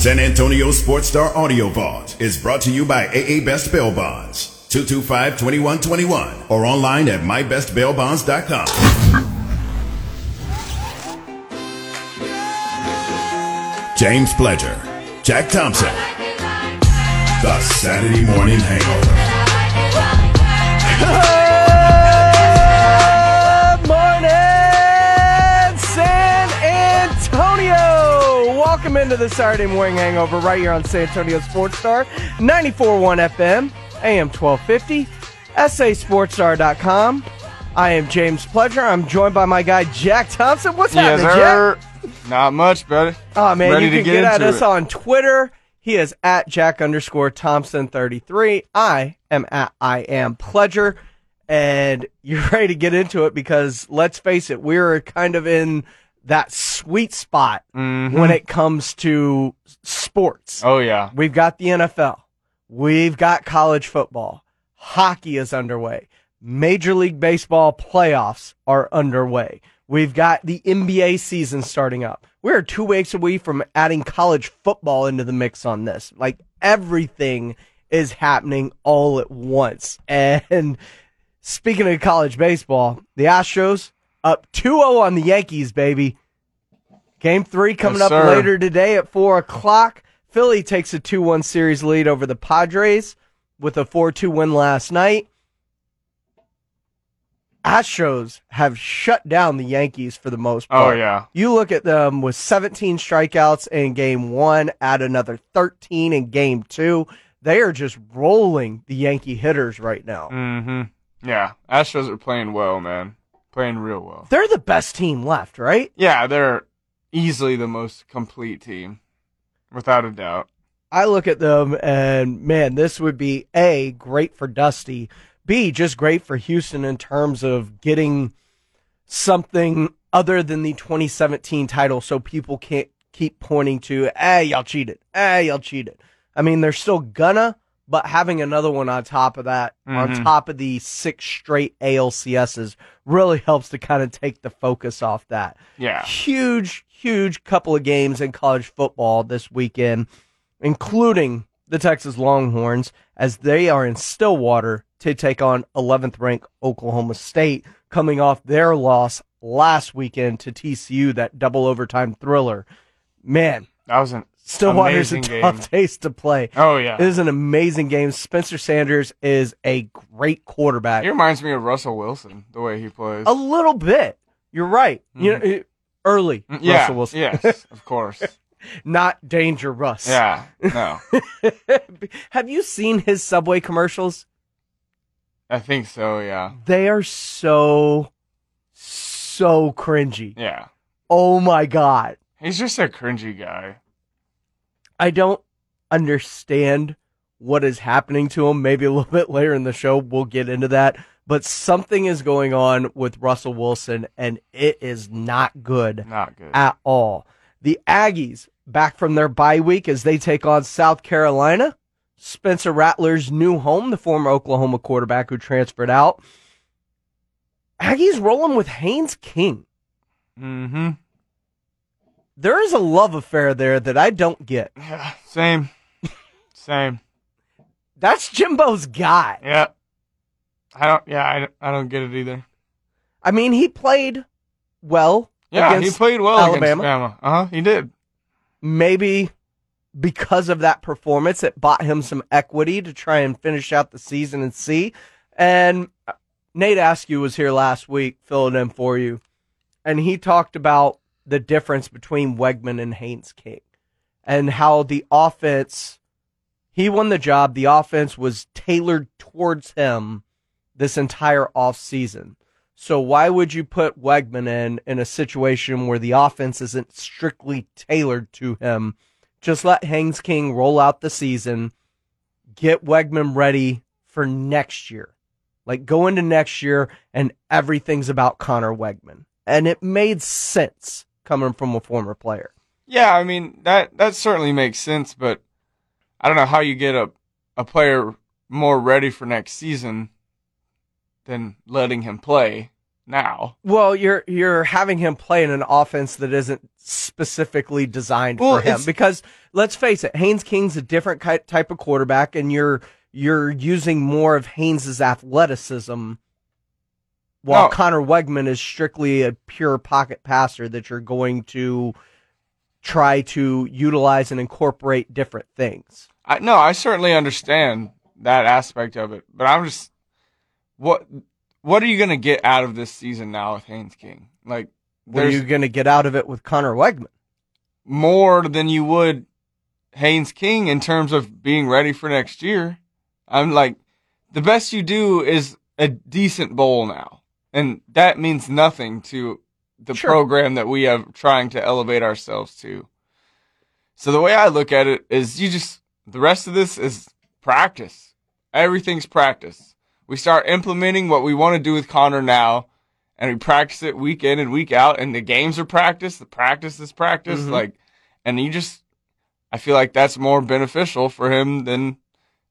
San Antonio Sports Star Audio Vault is brought to you by AA Best Bail Bonds. 225-2121 or online at mybestbailbonds.com. James Pledger, Jack Thompson, The Saturday Morning Hangover. Welcome into the Saturday morning hangover right here on San Antonio Sports Star, 94.1 FM, AM 1250, SASportsStar.com. I am James Pledger. I'm joined by my guy Jack Thompson. What's Yes, happening, sir. Jack? Not much, buddy. Oh man, Ready you can get get, at us it. on Twitter. He is at Jack underscore Thompson thirty three. I am at I am Pledger, and you're ready to get into it because let's face it, we're kind of in that sweet spot when mm-hmm. it comes to sports. Oh yeah. We've got the NFL. We've got college football. Hockey is underway. Major League Baseball playoffs are underway. We've got the NBA season starting up. We're two weeks away from adding college football into the mix on this. Like everything is happening all at once. And speaking of college baseball, the Astros up 2-0 on the Yankees, baby. Game three coming Yes, up later today at four o'clock. Philly takes a 2 1 series lead over the Padres with a 4 2 win last night. Astros have shut down the Yankees for the most part. Oh yeah. You look at them with 17 strikeouts in game one, add another 13 in game two. They are just rolling the Yankee hitters right now. Mm-hmm. Yeah. Astros are playing well, man. Playing real well. They're the best team left, right? Yeah, they're easily the most complete team, without a doubt. I look at them and man, this would be A, great for Dusty, B, just great for Houston in terms of getting something other than the 2017 title so people can't keep pointing to, hey, y'all cheated. Hey, y'all cheated. I mean, they're still gonna, but having another one on top of that, on Mhm. top of the six straight ALCSs, really helps to kind of take the focus off that Yeah. huge, huge couple of games in college football this weekend, including the Texas Longhorns, as they are in Stillwater to take on 11th ranked Oklahoma State, coming off their loss last weekend to TCU, that double overtime thriller. Man, That was an Stillwater's a amazing tough game. taste to play. Oh yeah. It is an amazing game. Spencer Sanders is a great quarterback. He reminds me of Russell Wilson, the way he plays. A little bit. You're right. You know, early Mm, yeah. Russell Wilson. Yes, of course. not Danger Russ. Yeah. No. Have you seen his Subway commercials? I think so, yeah. They are so, so cringy. Yeah. Oh my God. He's just a cringy guy. I don't understand what is happening to him. Maybe a little bit later in the show, we'll get into that. But something is going on with Russell Wilson, and it is not good Not good. at all. The Aggies back from their bye week as they take on South Carolina. Spencer Rattler's new home, the former Oklahoma quarterback who transferred out. Aggies rolling with Haynes King. Mm-hmm. There is a love affair there that I don't get. Yeah. Same. Same. That's Jimbo's guy. Yeah. I don't. Yeah, I, don't- I don't get it either. I mean, he played well. Yeah, he played well Alabama. against Bama. Uh huh. He did. Maybe because of that performance, it bought him some equity to try and finish out the season and see. And Nate Askew was here last week, filling in for you, and he talked about the difference between Weigman and Haynes King and how the offense, he won the job. The offense was tailored towards him this entire offseason. So why would you put Weigman in in a situation where the offense isn't strictly tailored to him? Just let Haynes King roll out the season, get Weigman ready for next year. Like go into next year and everything's about Connor Weigman. And it made sense coming from a former player. Yeah, I mean that that certainly makes sense, but I don't know how you get a a player more ready for next season than letting him play now. Well, you're you're having him play in an offense that isn't specifically designed Well, for him because let's face it, Haynes King's a different type of quarterback, and you're you're using more of Haynes's athleticism, while No. Connor Weigman is strictly a pure pocket passer that you're going to try to utilize and incorporate different things. I no, I certainly understand that aspect of it, but I'm just what what are you gonna get out of this season now with Haynes King? Like What are you going to get out of it with Connor Weigman? more than you would Haynes King in terms of being ready for next year. I'm like the best you do is a decent bowl now. And that means nothing to the Sure. program that we are trying to elevate ourselves to. So the way I look at it is you just the rest of this is practice. Everything's practice. We start implementing what we want to do with Connor now and we practice it week in and week out and the games are practice, the practice is practice Mhm. like and you just I feel like that's more beneficial for him than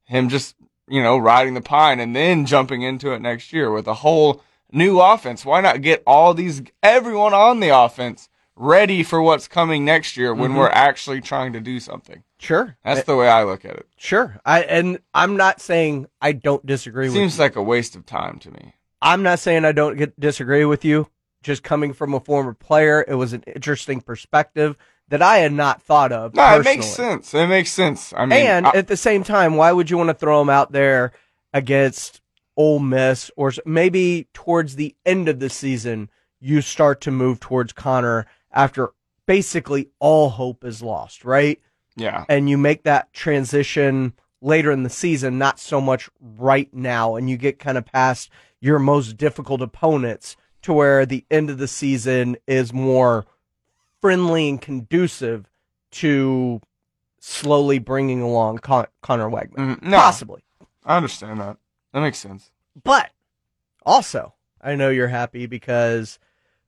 him just, you know, riding the pine and then jumping into it next year with a whole new offense. Why not get all these everyone on the offense ready for what's coming next year when Mhm. we're actually trying to do something? Sure, That's the way I look at it. Sure. I and I'm not saying I don't disagree with Seems like a waste of time to me. I'm not saying I don't get, disagree with you. Just coming from a former player, it was an interesting perspective that I had not thought of. No, it makes sense. It makes sense. I mean, And I- at the same time, why would you want to throw him out there against Ole Miss or maybe towards the end of the season, you start to move towards Connor after basically all hope is lost, right? yeah, and you make that transition later in the season, not so much right now, and you get kind of past your most difficult opponents to where the end of the season is more friendly and conducive to slowly bringing along Con- Connor Weigman. Mm, no, Possibly. I understand that. That makes sense. But also, I know you're happy because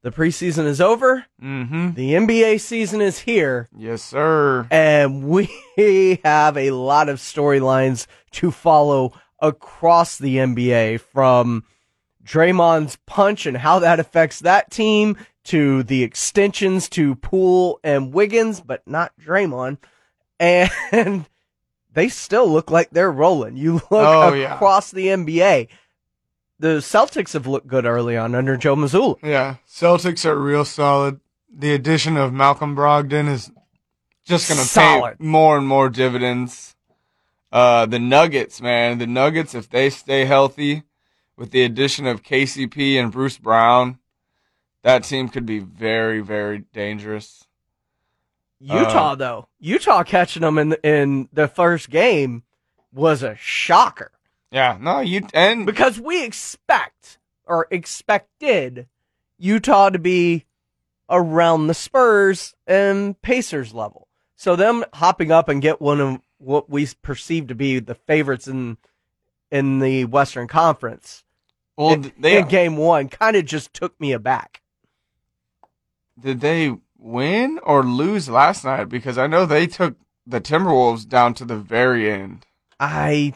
the preseason is over, Mm-hmm. the NBA season is here, Yes, sir. and we have a lot of storylines to follow across the NBA from Draymond's punch and how that affects that team to the extensions to Poole and Wiggins, but not Draymond. And they still look like they're rolling. You look Oh, yeah. across the NBA. The Celtics have looked good early on under Joe Mazzulla. Yeah, Celtics are real solid. The addition of Malcolm Brogdon is just going to pay more and more dividends. Uh, the Nuggets, man, the Nuggets, if they stay healthy with the addition of KCP and Bruce Brown, that team could be very, very dangerous. Utah, um, though, Utah catching them in in the first game was a shocker Yeah, no, you and because we expect or expected Utah to be around the Spurs and Pacers level. So them hopping up and get one of what we perceive to be the favorites in in the Western Conference well, in, they in game one kind of just took me aback. did they win or lose last night? Because I know they took the Timberwolves down to the very end. I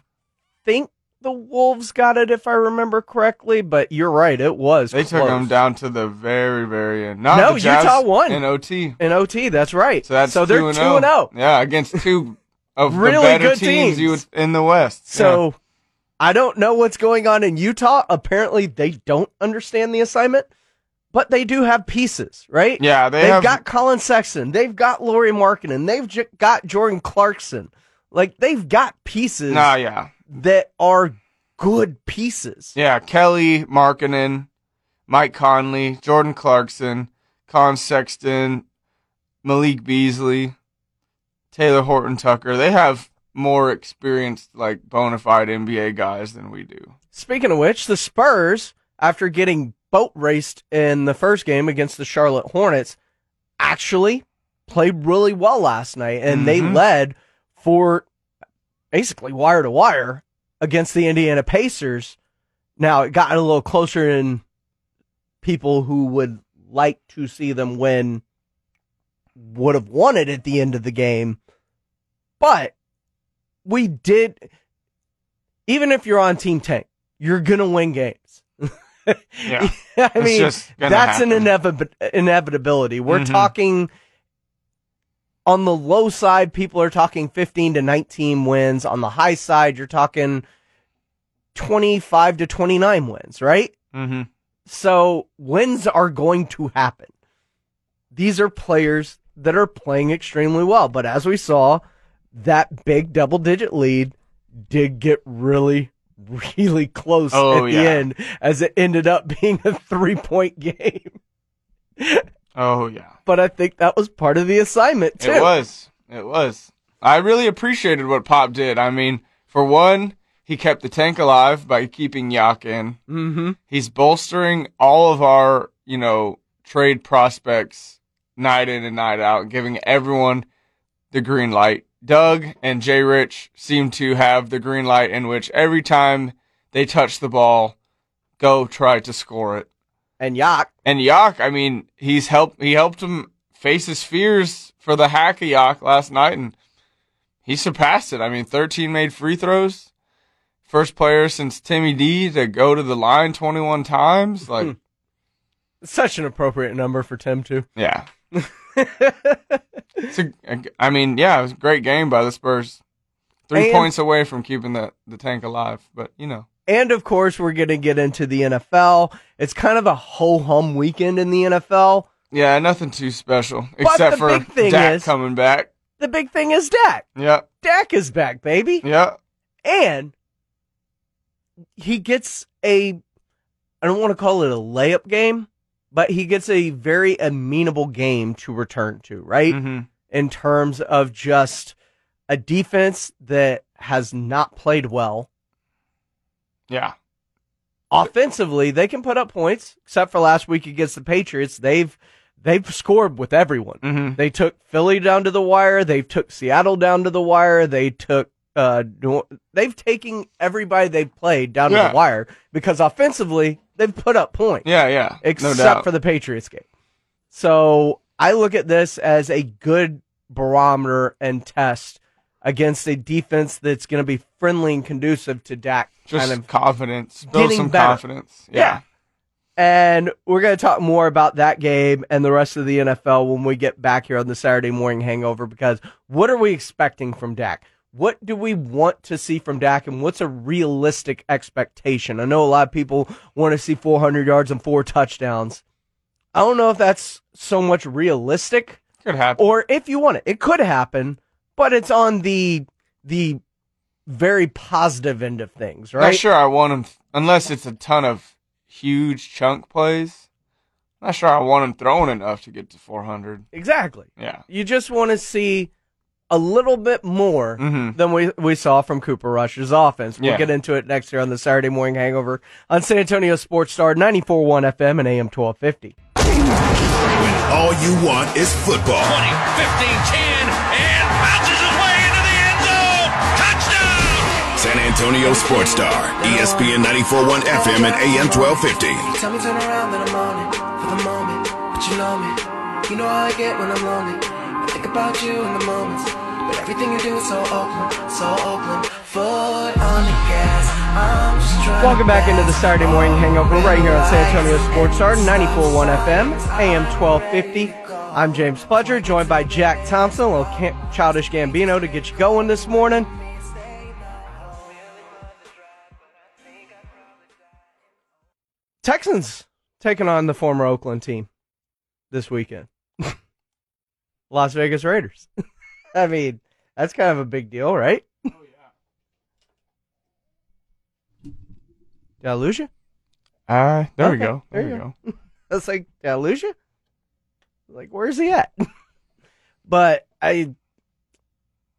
think the Wolves got it if I remember correctly, but you're right, it was. They took them down to the very, very end. Not No, Utah won. in OT. in OT. That's right. So that's so they're two and zero. zero. Oh. Oh. Yeah, against two of Really the better good teams, you teams. in the West. So I don't know what's going on in Utah. Apparently, they don't understand the assignment, but they do have pieces, right? yeah, they They've have. got Collin Sexton. They've got Lauri Markkanen. They've j- got Jordan Clarkson. Like they've got pieces nah, yeah, that are good pieces. yeah. Kelly Markkanen, Mike Conley, Jordan Clarkson, Con Sexton, Malik Beasley, Talen Horton Tucker. They have more experienced, like bona fide NBA guys than we do. Speaking of which, the Spurs, after getting boat raced in the first game against the Charlotte Hornets, actually played really well last night, and they Mhm. led for basically wire to wire against the Indiana Pacers. Now it got a little closer in people who would like to see them win would have won it at the end of the game, but we did. Even if you're on Team Tank, you're gonna win games. Yeah. I It's mean, that's an inevit- inevitability. We're Mhm. talking on the low side, people are talking 15 to 19 wins. On the high side, you're talking 25 to 29 wins, right? Mm-hmm. So wins are going to happen. These are players that are playing extremely well. But as we saw, that big double digit lead did get really, really close Oh, at yeah. the end as it ended up being a three point game. Oh yeah. But I think that was part of the assignment too. It was. It was. I really appreciated what Pop did. I mean, for one, he kept the tank alive by keeping Yak in. Mm-hmm. He's bolstering all of our, you know, trade prospects night in and night out, giving everyone the green light. Doug and Jay Rich seem to have the green light in which every time they touch the ball, go try to score it. And Yak, And Yak, I mean, he's helped he helped him face his fears for the hack of Yak last night and he surpassed it. I mean, 13 made free throws. First player since Timmy D to go to the line 21 times. Like, such an appropriate number for Tim too. yeah. It's a, I mean, yeah, it was a great game by the Spurs. Three And- points away from keeping the, the tank alive, but you know. And of course, we're going to get into the NFL. It's kind of a ho hum weekend in the NFL. Yeah, nothing too special except for thing Dak is- coming back. The big thing is Dak. Yep, Dak is back, baby. yep. And he gets a, I don't want to call it a layup game, but he gets a very amenable game to return to, right? hmm In terms of just a defense that has not played well. Yeah. Offensively, they can put up points, except for last week against the Patriots. They've they've scored with everyone. hmm They took Philly down to the wire. They took Seattle down to the wire. They took uh, they've taken everybody they've played down to the wire because offensively they've put up points, Yeah, yeah. except no for the Patriots game. So I look at this as a good barometer and test against a defense that's going to be friendly and conducive to Dak. just kind of confidence. Build some better. confidence. Yeah. Yeah. And we're going to talk more about that game and the rest of the NFL when we get back here on the Saturday morning hangover because what are we expecting from Dak? What do we want to see from Dak and what's a realistic expectation? I know a lot of people want to see 400 yards and four touchdowns. I don't know if that's so much realistic Could happen. or if you want it. It could happen, but it's on the the very positive end of things, right? Not sure I want him unless it's a ton of huge chunk plays. Not sure I want him throwing enough to get to 400. Exactly. Yeah. You just want to see a little bit more hmm than we, we saw from Cooper Rush's offense. We'll Yeah. get into it next year on the Saturday Morning Hangover on San Antonio Sports Star 94.1 FM and AM 1250. When all you want is football. 20, 15, 10, and bounces his way into the end zone. Touchdown! San Antonio Sports Star, ESPN 94.1 FM and AM 1250. Tell me turn around, then I'm on it for the moment. But you know me, you know how I get when I'm lonely. I think about you in the moments, but everything you do is so Oakland, so Oakland. Foot on the gas, I'm just trying. Welcome back into the Saturday Morning oh, Hangover right here on San Antonio Sports Star 94.1 FM, AM 1250. I'm James Pledger, joined by Jack Thompson, a little childish Gambino to get you going this morning. Texans taking on the former Oakland team this weekend. Las Vegas Raiders. I mean, that's kind of a big deal, right? Oh, yeah. Did I lose you? Uh, there we go. there There, you we go. go. I was like, did I lose you? Like, where's he at? but I,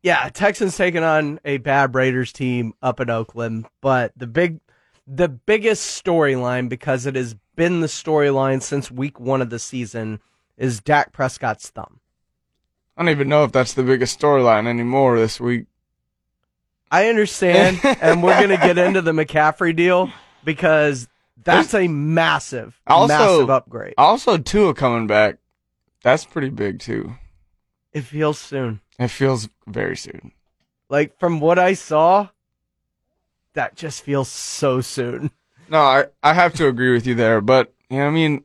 yeah, Texans taking on a bad Raiders team up in Oakland. But the big, the biggest storyline because it has been the storyline since week one of the season is Dak Prescott's thumb. I don't even know if that's the biggest storyline anymore this week. I understand, and we're gonna get into the McCaffrey deal because that's a massive, Also- massive upgrade. Also, Tua coming back. That's pretty big too. It feels soon. It feels very soon. Like from what I saw, that just feels so soon. No, I, I have to agree with you there, but you know, I mean,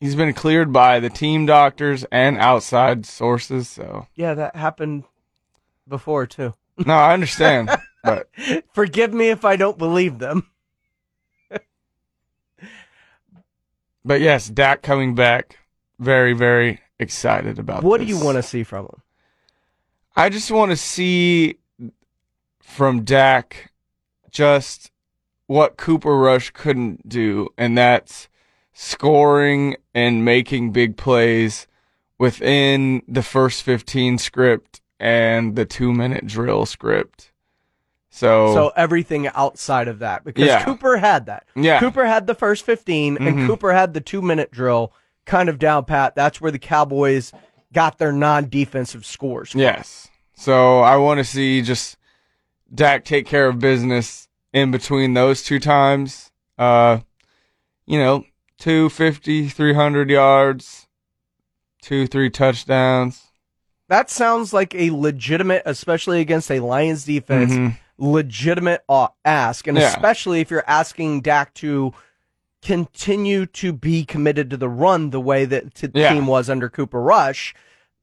he's been cleared by the team doctors and outside sources, so Yeah, that happened before too. no, I understand, but Forgive me if I don't believe them. but yes, Dak coming back, very very excited about. What do you want to see from him? I just want to see from Dak just what Cooper Rush couldn't do, and that's scoring and making big plays within the first 15 script and the two minute drill script. So, So everything outside of that, because Yeah. Cooper had that. Yeah. Cooper had the first 15, and Mhm. Cooper had the two minute drill kind of down pat. That's where the Cowboys got their non defensive scores. from. yes. So I want to see just Dak take care of business in between those two times. Uh, you know, 250, 300 yards, two, three touchdowns. That sounds like a legitimate, especially against a Lions defense, Mhm. legitimate uh, ask. And Yeah. especially if you're asking Dak to continue to be committed to the run the way that the Yeah. team was under Cooper Rush,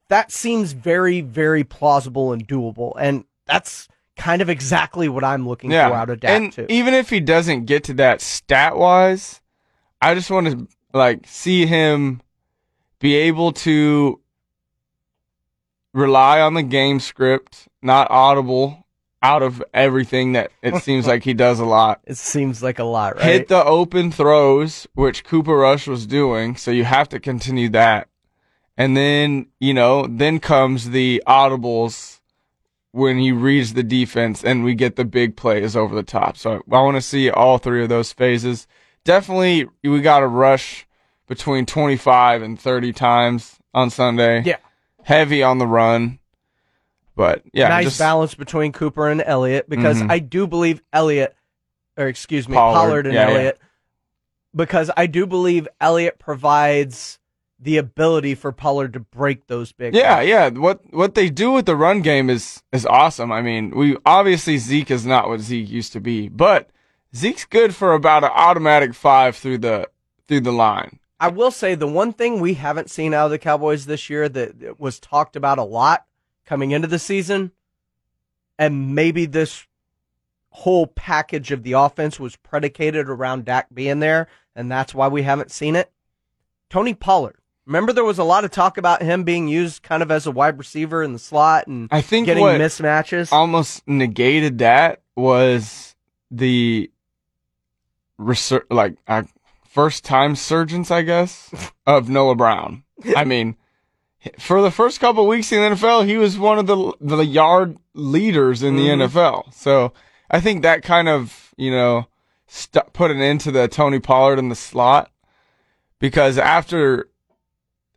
that seems very, very plausible and doable. And that's kind of exactly what I'm looking for out of Dak, and too. even if he doesn't get to that stat wise, I just want to like see him be able to rely on the game script, not audible out of everything that it seems like he does a lot. it seems like a lot, right? Hit the open throws, which Cooper Rush was doing, so you have to continue that. And then, you know, then comes the audibles when he reads the defense and we get the big plays over the top. So I want to see all three of those phases. Definitely, we got to rush between 25 and 30 times on Sunday. Yeah. Heavy on the run. But yeah, nice just, balance between Cooper and Elliott because Mhm. I do believe Elliott, or excuse me, Pollard, Pollard, and yeah, yeah. Elliott, because I do believe Elliott provides the ability for Pollard to break those big. Yeah, runs. yeah. What what they do with the run game is is awesome. I mean, we obviously Zeke is not what Zeke used to be, but Zeke's good for about an automatic five through the through the line. I will say the one thing we haven't seen out of the Cowboys this year that was talked about a lot coming into the season, and maybe this whole package of the offense was predicated around Dak being there, and that's why we haven't seen it. Tony Pollard. Remember, there was a lot of talk about him being used kind of as a wide receiver in the slot and I think getting what mismatches. almost negated that was the research, like uh, first time surgeons, I guess, of Noah Brown. I mean, for the first couple weeks in the NFL, he was one of the the yard leaders in the Mhm. NFL. So I think that kind of you know st- put an end to the Tony Pollard in the slot because after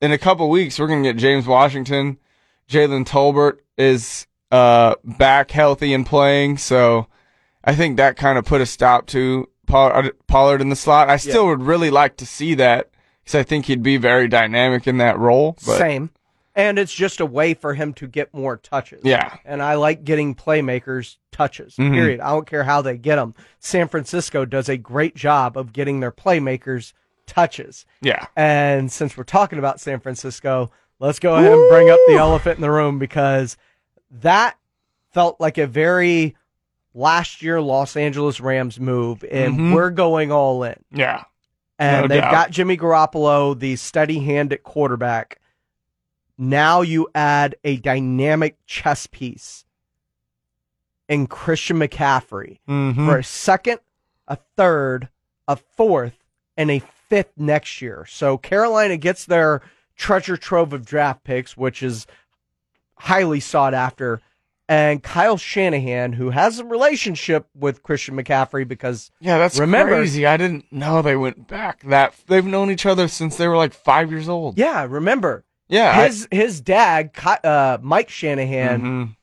in a couple weeks we're gonna get James Washington, Jalen Tolbert is uh back healthy and playing. So I think that kind of put a stop to Pollard, Pollard in the slot. I still would really like to see that because I think he'd be very dynamic in that role. But Same. And it's just a way for him to get more touches. yeah, And I like getting playmakers touches, Mhm. period. I don't care how they get them. San Francisco does a great job of getting their playmakers touches. yeah, And since we're talking about San Francisco, let's go ahead and bring up the elephant in the room because that felt like a very last year Los Angeles Rams move, and Mhm. we're going all in. yeah, And No they've doubt. got Jimmy Garoppolo, the steady hand at quarterback. Now you add a dynamic chess piece in Christian McCaffrey Mhm. for a second, a third, a fourth, and a fifth next year. So Carolina gets their treasure trove of draft picks, which is highly sought after. And Kyle Shanahan, who has a relationship with Christian McCaffrey because yeah. That's Remember- crazy. I didn't know they went back that. They've known each other since they were like five years old. yeah, remember yeah. I- his his dad, uh, Mike Shanahan, Mhm.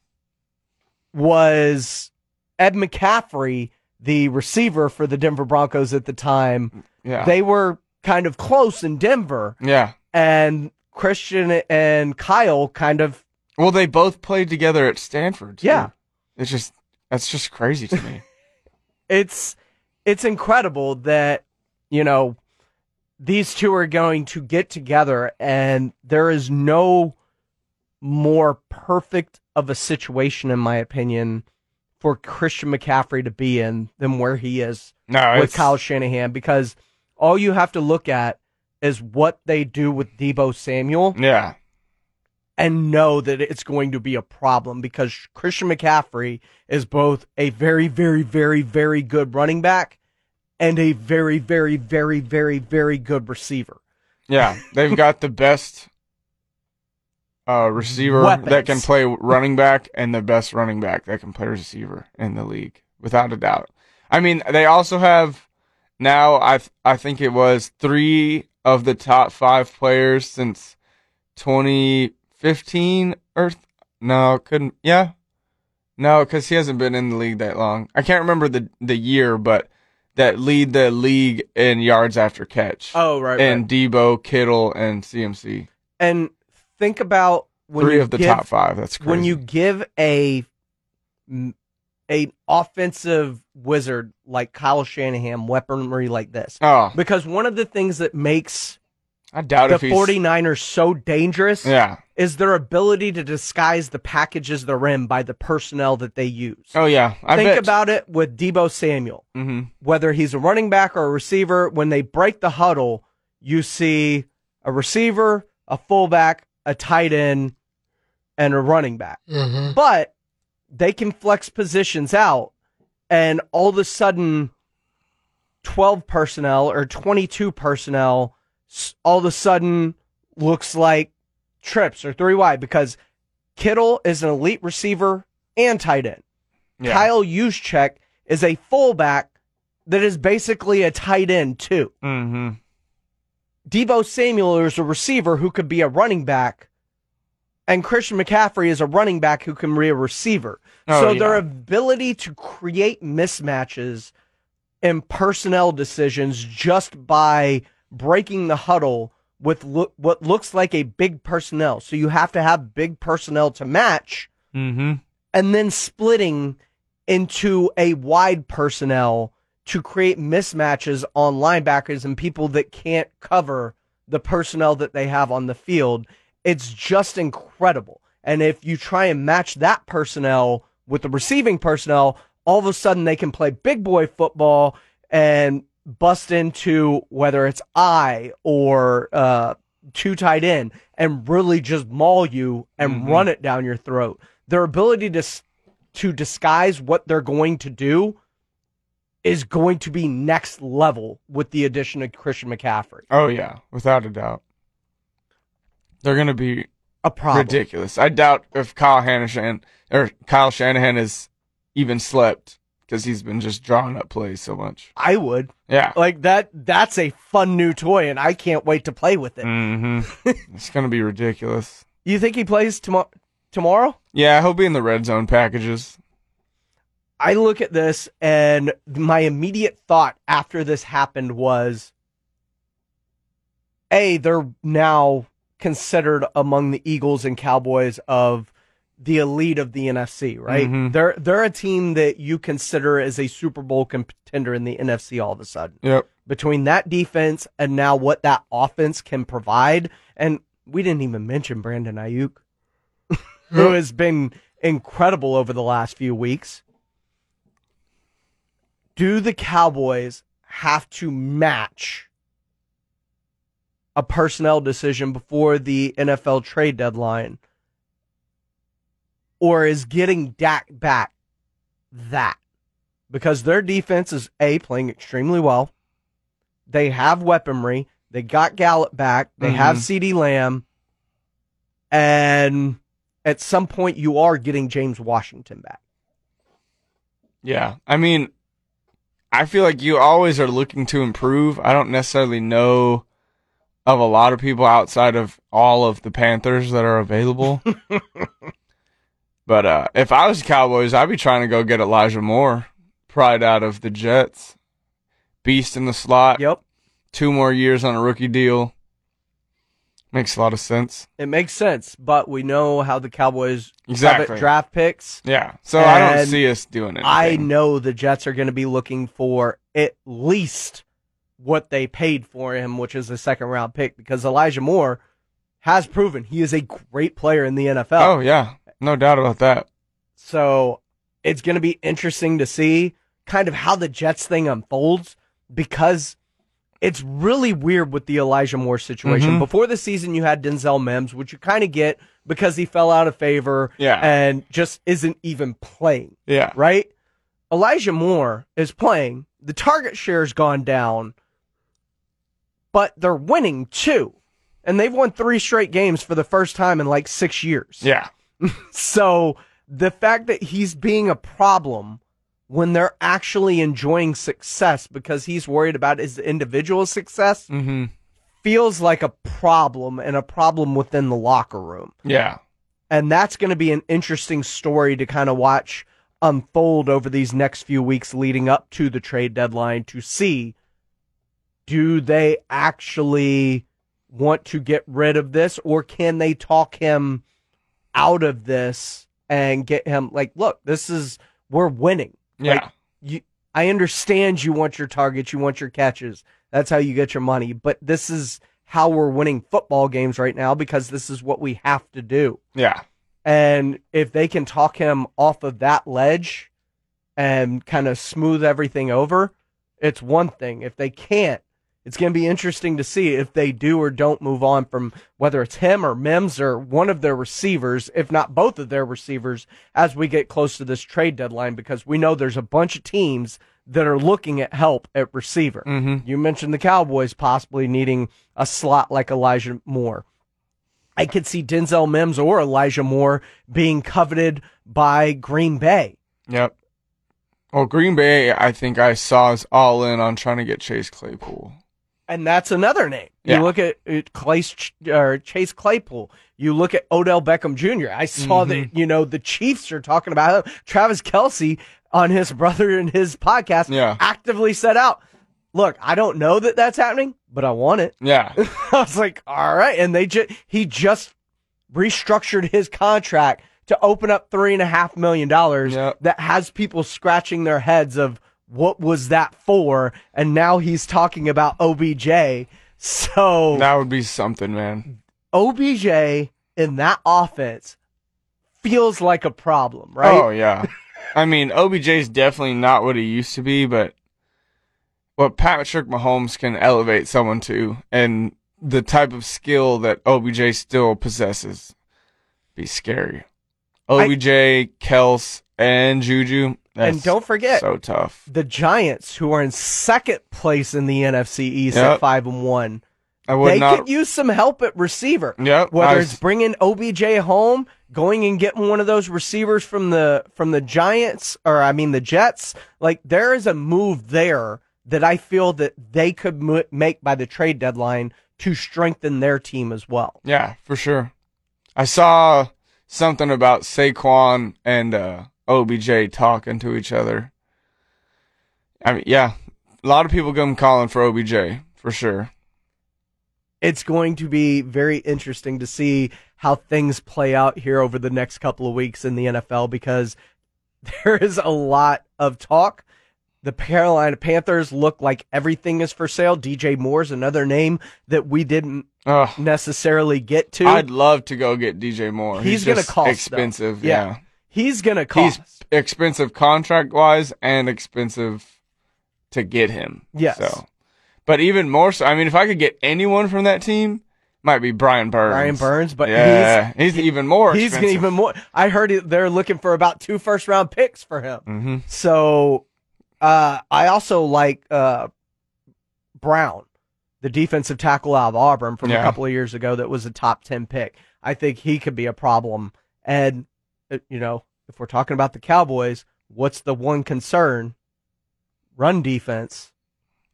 was Ed McCaffrey, the receiver for the Denver Broncos at the time. Yeah, They were kind of close in Denver, yeah. and Christian and Kyle kind of Well, they both played together at Stanford. too. Yeah. it's just that's just crazy to me. it's it's incredible that you know these two are going to get together and there is no more perfect of a situation in my opinion for Christian McCaffrey to be in than where he is No, with it's, Kyle Shanahan because all you have to look at is what they do with Deebo Samuel Yeah. And know that it's going to be a problem because Christian McCaffrey is both a very, very, very, very good running back and a very, very, very, very, very good receiver. Yeah. They've got the best uh, receiver that can play running back and the best running back that can play receiver in the league, without a doubt. I mean, they also have now. I th- I think it was three of the top five players since 2015 or th- no, couldn't. Yeah, no, because he hasn't been in the league that long. I can't remember the the year, but that lead the league in yards after catch. Oh, right. and Deebo, Kittle, and CMC. And think about when Three of the give, top five. That's crazy. when you give a a offensive wizard like Kyle Shanahan weaponry like this. oh, Because one of the things that makes I doubt the if he's 49ers so dangerous Yeah. is their ability to disguise the packages they're in by the personnel that they use. Oh yeah. I Think bet. about it with Deebo Samuel. hmm Whether he's a running back or a receiver, when they break the huddle, you see a receiver, a fullback, a tight end, and a running back. But they can flex positions out, and all of a sudden, 12 personnel or 22 personnel s- all of a sudden looks like trips or three wide because Kittle is an elite receiver and tight end. Yeah. Kyle Juszczyk is a fullback that is basically a tight end too. hmm Deebo Samuel is a receiver who could be a running back, and Christian McCaffrey is a running back who can be a receiver. Oh, so yeah. their ability to create mismatches in personnel decisions just by breaking the huddle with lo- what looks like a big personnel. So you have to have big personnel to match hmm and then splitting into a wide personnel to create mismatches on linebackers and people that can't cover the personnel that they have on the field. It's just incredible. And if you try and match that personnel with the receiving personnel, all of a sudden they can play big boy football and bust into whether it's I or uh, two tight end and really just maul you and Mhm. run it down your throat. Their ability to to disguise what they're going to do is going to be next level with the addition of Christian McCaffrey. Oh yeah, without a doubt. They're gonna be A problem. ridiculous. I doubt if Kyle Shanahan or Kyle Shanahan has even slept because he's been just drawing up plays so much. I would Yeah. like that. That's a fun new toy, and I can't wait to play with it. hmm it's gonna be ridiculous. You think he plays tomorrow? Tomorrow? Yeah, he'll be in the red zone packages. I look at this and my immediate thought after this happened was A, they're now considered among the Eagles and Cowboys of the elite of the NFC, right? Mhm. They're they're a team that you consider as a Super Bowl contender in the NFC all of a sudden. Yep. Between that defense and now what that offense can provide, and we didn't even mention Brandon Aiyuk, who has been incredible over the last few weeks do the Cowboys have to match a personnel decision before the NFL trade deadline? Or is getting Dak back that? Because their defense is A, playing extremely well. They have weaponry. They got Gallup back. They have Mhm. CD Lamb. And at some point, you are getting James Washington back. Yeah. I mean, I feel like you always are looking to improve. I don't necessarily know of a lot of people outside of all of the Panthers that are available. but uh, if I was Cowboys, I'd be trying to go get Elijah Moore, pried out of the Jets. Beast in the slot. Yep. Two more years on a rookie deal. Makes a lot of sense. It makes sense, but we know how the Cowboys have Exactly. it draft picks. Yeah. So I don't see us doing it. I know the Jets are going to be looking for at least what they paid for him, which is a second round pick, because Elijah Moore has proven he is a great player in the NFL. Oh yeah, no doubt about that. So it's going to be interesting to see kind of how the Jets thing unfolds because it's really weird with the Elijah Moore situation. Mhm. Before the season, you had Denzel Mims, which you kind of get because he fell out of favor Yeah. and just isn't even playing, Yeah, right? Elijah Moore is playing. The target share's gone down, but they're winning too. And they've won three straight games for the first time in like six years. yeah, So the fact that he's being a problem when they're actually enjoying success because he's worried about his individual success hmm feels like a problem and a problem within the locker room. yeah, And that's going to be an interesting story to kind of watch unfold over these next few weeks leading up to the trade deadline to see do they actually want to get rid of this or can they talk him out of this and get him like look this is we're winning yeah, Like, you I understand you want your targets, you want your catches. That's how you get your money, but this is how we're winning football games right now because this is what we have to do. yeah, And if they can talk him off of that ledge and kind of smooth everything over, it's one thing. If they can't, it's going to be interesting to see if they do or don't move on from whether it's him or Mims or one of their receivers, if not both of their receivers, as we get close to this trade deadline, because we know there's a bunch of teams that are looking at help at receiver. Mhm. You mentioned the Cowboys possibly needing a slot like Elijah Moore. I could see Denzel Mims or Elijah Moore being coveted by Green Bay. yep. Well, Green Bay, I think I saw is all in on trying to get Chase Claypool. And that's another name. Yeah. You look at Clace, or Chase Claypool. You look at Odell Beckham Jr. I saw Mm-hmm. that, you know, the Chiefs are talking about him. Travis Kelce on his brother and his podcast Yeah. actively set out. Look, I don't know that that's happening, but I want it. Yeah, I was like, all right. And they just, he just restructured his contract to open up three and a half million dollars Yep. that has people scratching their heads of what was that for? And now he's talking about OBJ. So that would be something, man. OBJ in that offense feels like a problem, right? Oh yeah. I mean, OBJ is definitely not what he used to be, but what Patrick Mahomes can elevate someone to, and the type of skill that OBJ still possesses, be scary. OBJ, Kels, and Juju. And don't forget so tough. the Giants, who are in second place in the NFC East at five and one. I would They not. could use some help at receiver. Yep, Whether I- it's bringing OBJ home, going and getting one of those receivers from the from the Giants, or I mean the Jets. Like there is a move there that I feel that they could mo- make by the trade deadline to strengthen their team as well. Yeah, for sure. I saw something about Saquon and uh, OBJ talking to each other. I mean, yeah, a lot of people come calling for OBJ for sure. it's going to be very interesting to see how things play out here over the next couple of weeks in the NFL because there is a lot of talk. The Carolina Panthers look like everything is for sale. DJ Moore's another name that we didn't Ugh, necessarily get to. I'd love to go get DJ Moore. He's He's, gonna just cost, though. expensive. Yeah. Yeah, He's going to cost. he's expensive contract wise and expensive to get him. Yes. So, but even more so, I mean, if I could get anyone from that team, might be Brian Burns. Brian Burns, but yeah, he's, even more. he's, he's expensive. even more. I heard they're looking for about two first round picks for him. hmm So uh, I also like uh, Brown, the defensive tackle out of Auburn from a couple of years ago that was a top 10 pick. I think he could be a problem. And, uh, you know, if we're talking about the Cowboys, what's the one concern? Run defense.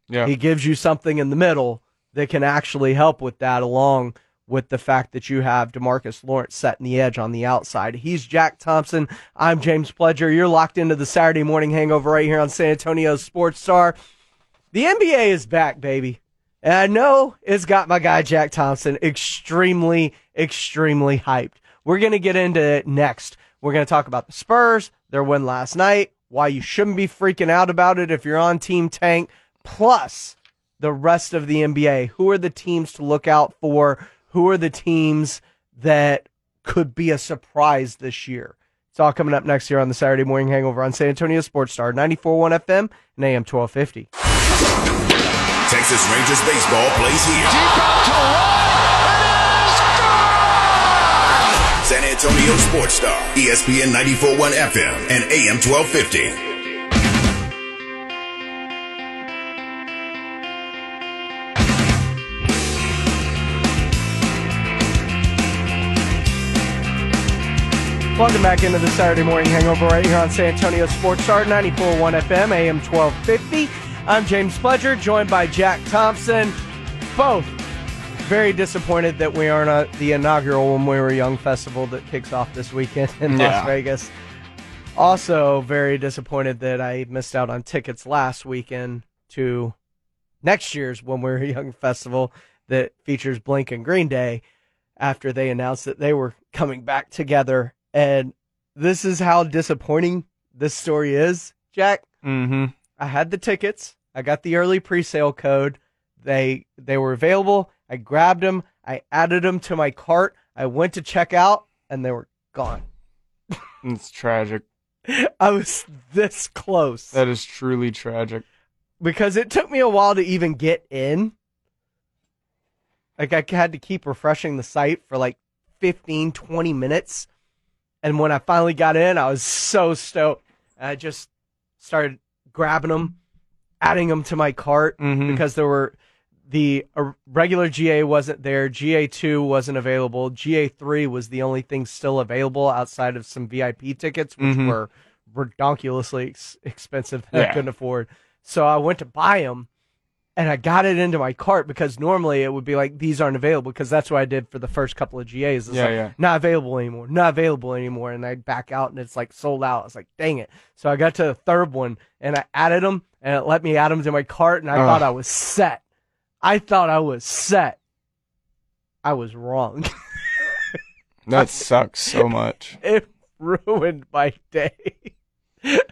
Yeah. He gives you something in the middle that can actually help with that, along with the fact that you have Demarcus Lawrence setting the edge on the outside. He's Jack Thompson. I'm James Pledger. You're locked into the Saturday morning hangover right here on San Antonio Sports Star. The NBA is back, baby. And I know it's got my guy Jack Thompson extremely, extremely hyped. We're going to get into it next. We're going to talk about the Spurs, their win last night, why you shouldn't be freaking out about it if you're on Team Tank, plus the rest of the NBA. Who are the teams to look out for? Who are the teams that could be a surprise this year? It's all coming up next year on the Saturday Morning Hangover on San Antonio Sports Star 94.1 FM and AM 1250. Texas Rangers baseball plays here. San Antonio Sports Star, ESPN 94.1 FM and AM 1250. Welcome back into the Saturday Morning Hangover right here on San Antonio Sports Star 94.1 FM, AM 1250. I'm James Pledger, joined by Jack Thompson. Both very disappointed that we aren't at the inaugural When We Were Young festival that kicks off this weekend in Las Vegas. Also, very disappointed that I missed out on tickets last weekend to next year's When We Were Young festival that features Blink and Green Day after they announced that they were coming back together. And this is how disappointing this story is, Jack. Mm-hmm. I had the tickets. I got the early pre-sale code. They they were available. I grabbed them. I added them to my cart. I went to check out, and they were gone. It's tragic. I was this close That is truly tragic. because it took me a while to even get in. Like I had to keep refreshing the site for like 15, 20 minutes. And when I finally got in, I was so stoked. I just started grabbing them, adding them to my cart Mhm. because there were the uh, regular GA wasn't there. GA2 wasn't available. GA3 was the only thing still available outside of some VIP tickets, which Mhm. were ridiculously ex- expensive that I couldn't afford. So I went to buy them and I got it into my cart because normally it would be like, these aren't available because that's what I did for the first couple of GAs. It's Yeah, like, yeah. not available anymore, not available anymore. And I'd back out and it's like sold out. I was like, dang it. So I got to the third one and I added them and it let me add them to my cart and I Ugh. thought I was set. I thought I was set. I was wrong. That sucks so much. it ruined my day. it